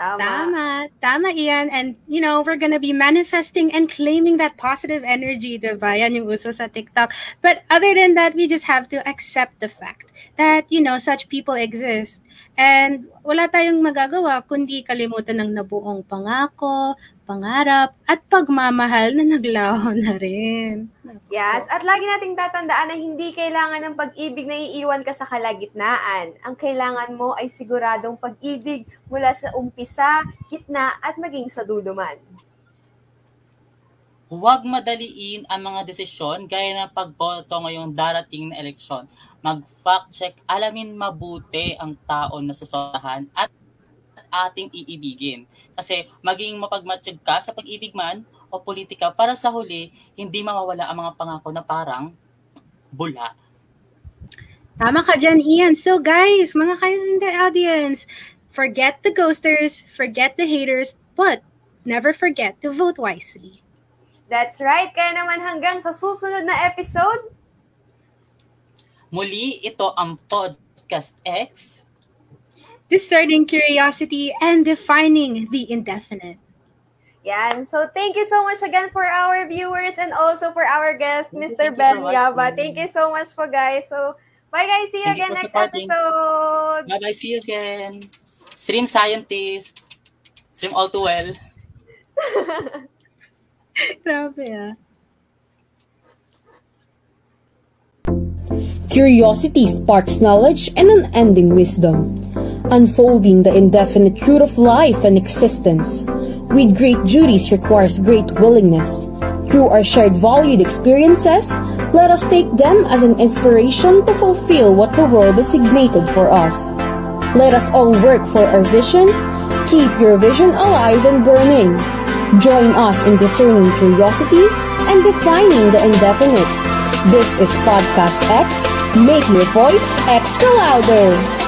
Tama. Tama, tama Ian. And, you know, we're gonna be manifesting and claiming that positive energy, diba? Yan yung uso sa TikTok. But other than that, we just have to accept the fact that, you know, such people exist. And wala tayong magagawa kundi kalimutan ng nabuong pangako, pangarap, at pagmamahal na naglaho na rin. Yes, at lagi nating tatandaan na hindi kailangan ng pag-ibig na iiwan ka sa kalagitnaan. Ang kailangan mo ay siguradong pag-ibig mula sa umpisa, gitna, at maging sa dulo. Huwag madaliin ang mga desisyon gaya ng pagboto ngayong darating na eleksyon. Mag-fact check, alamin mabuti ang tao na sususahan at ating iibigin. Kasi maging mapagmatsyag ka sa pag-ibig man o politika para sa huli, hindi mawawala ang mga pangako na parang bula. Tama ka dyan, Ian. So guys, mga guys in the audience, forget the ghosters, forget the haters, but never forget to vote wisely. That's right. Kaya naman hanggang sa susunod na episode, Muli, ito ang Podcast X. Discerning curiosity and defining the indefinite. Yan. So, thank you so much again for our viewers and also for our guest, Thank you, Mr. you Ben Yaba. Thank you so much po, guys. So, bye guys. See you Thank you again for next supporting. episode. Bye-bye, see you again. Stream Scientist. Stream All Too Well. Grabe ah. Curiosity sparks knowledge and unending wisdom, unfolding the indefinite truth of life and existence. With great duties requires great willingness. Through our shared valued experiences, let us take them as an inspiration to fulfill what the world designated for us. Let us all work for our vision. Keep your vision alive and burning. Join us in discerning curiosity and defining the indefinite. This is Podcast X. Make your voice extra louder.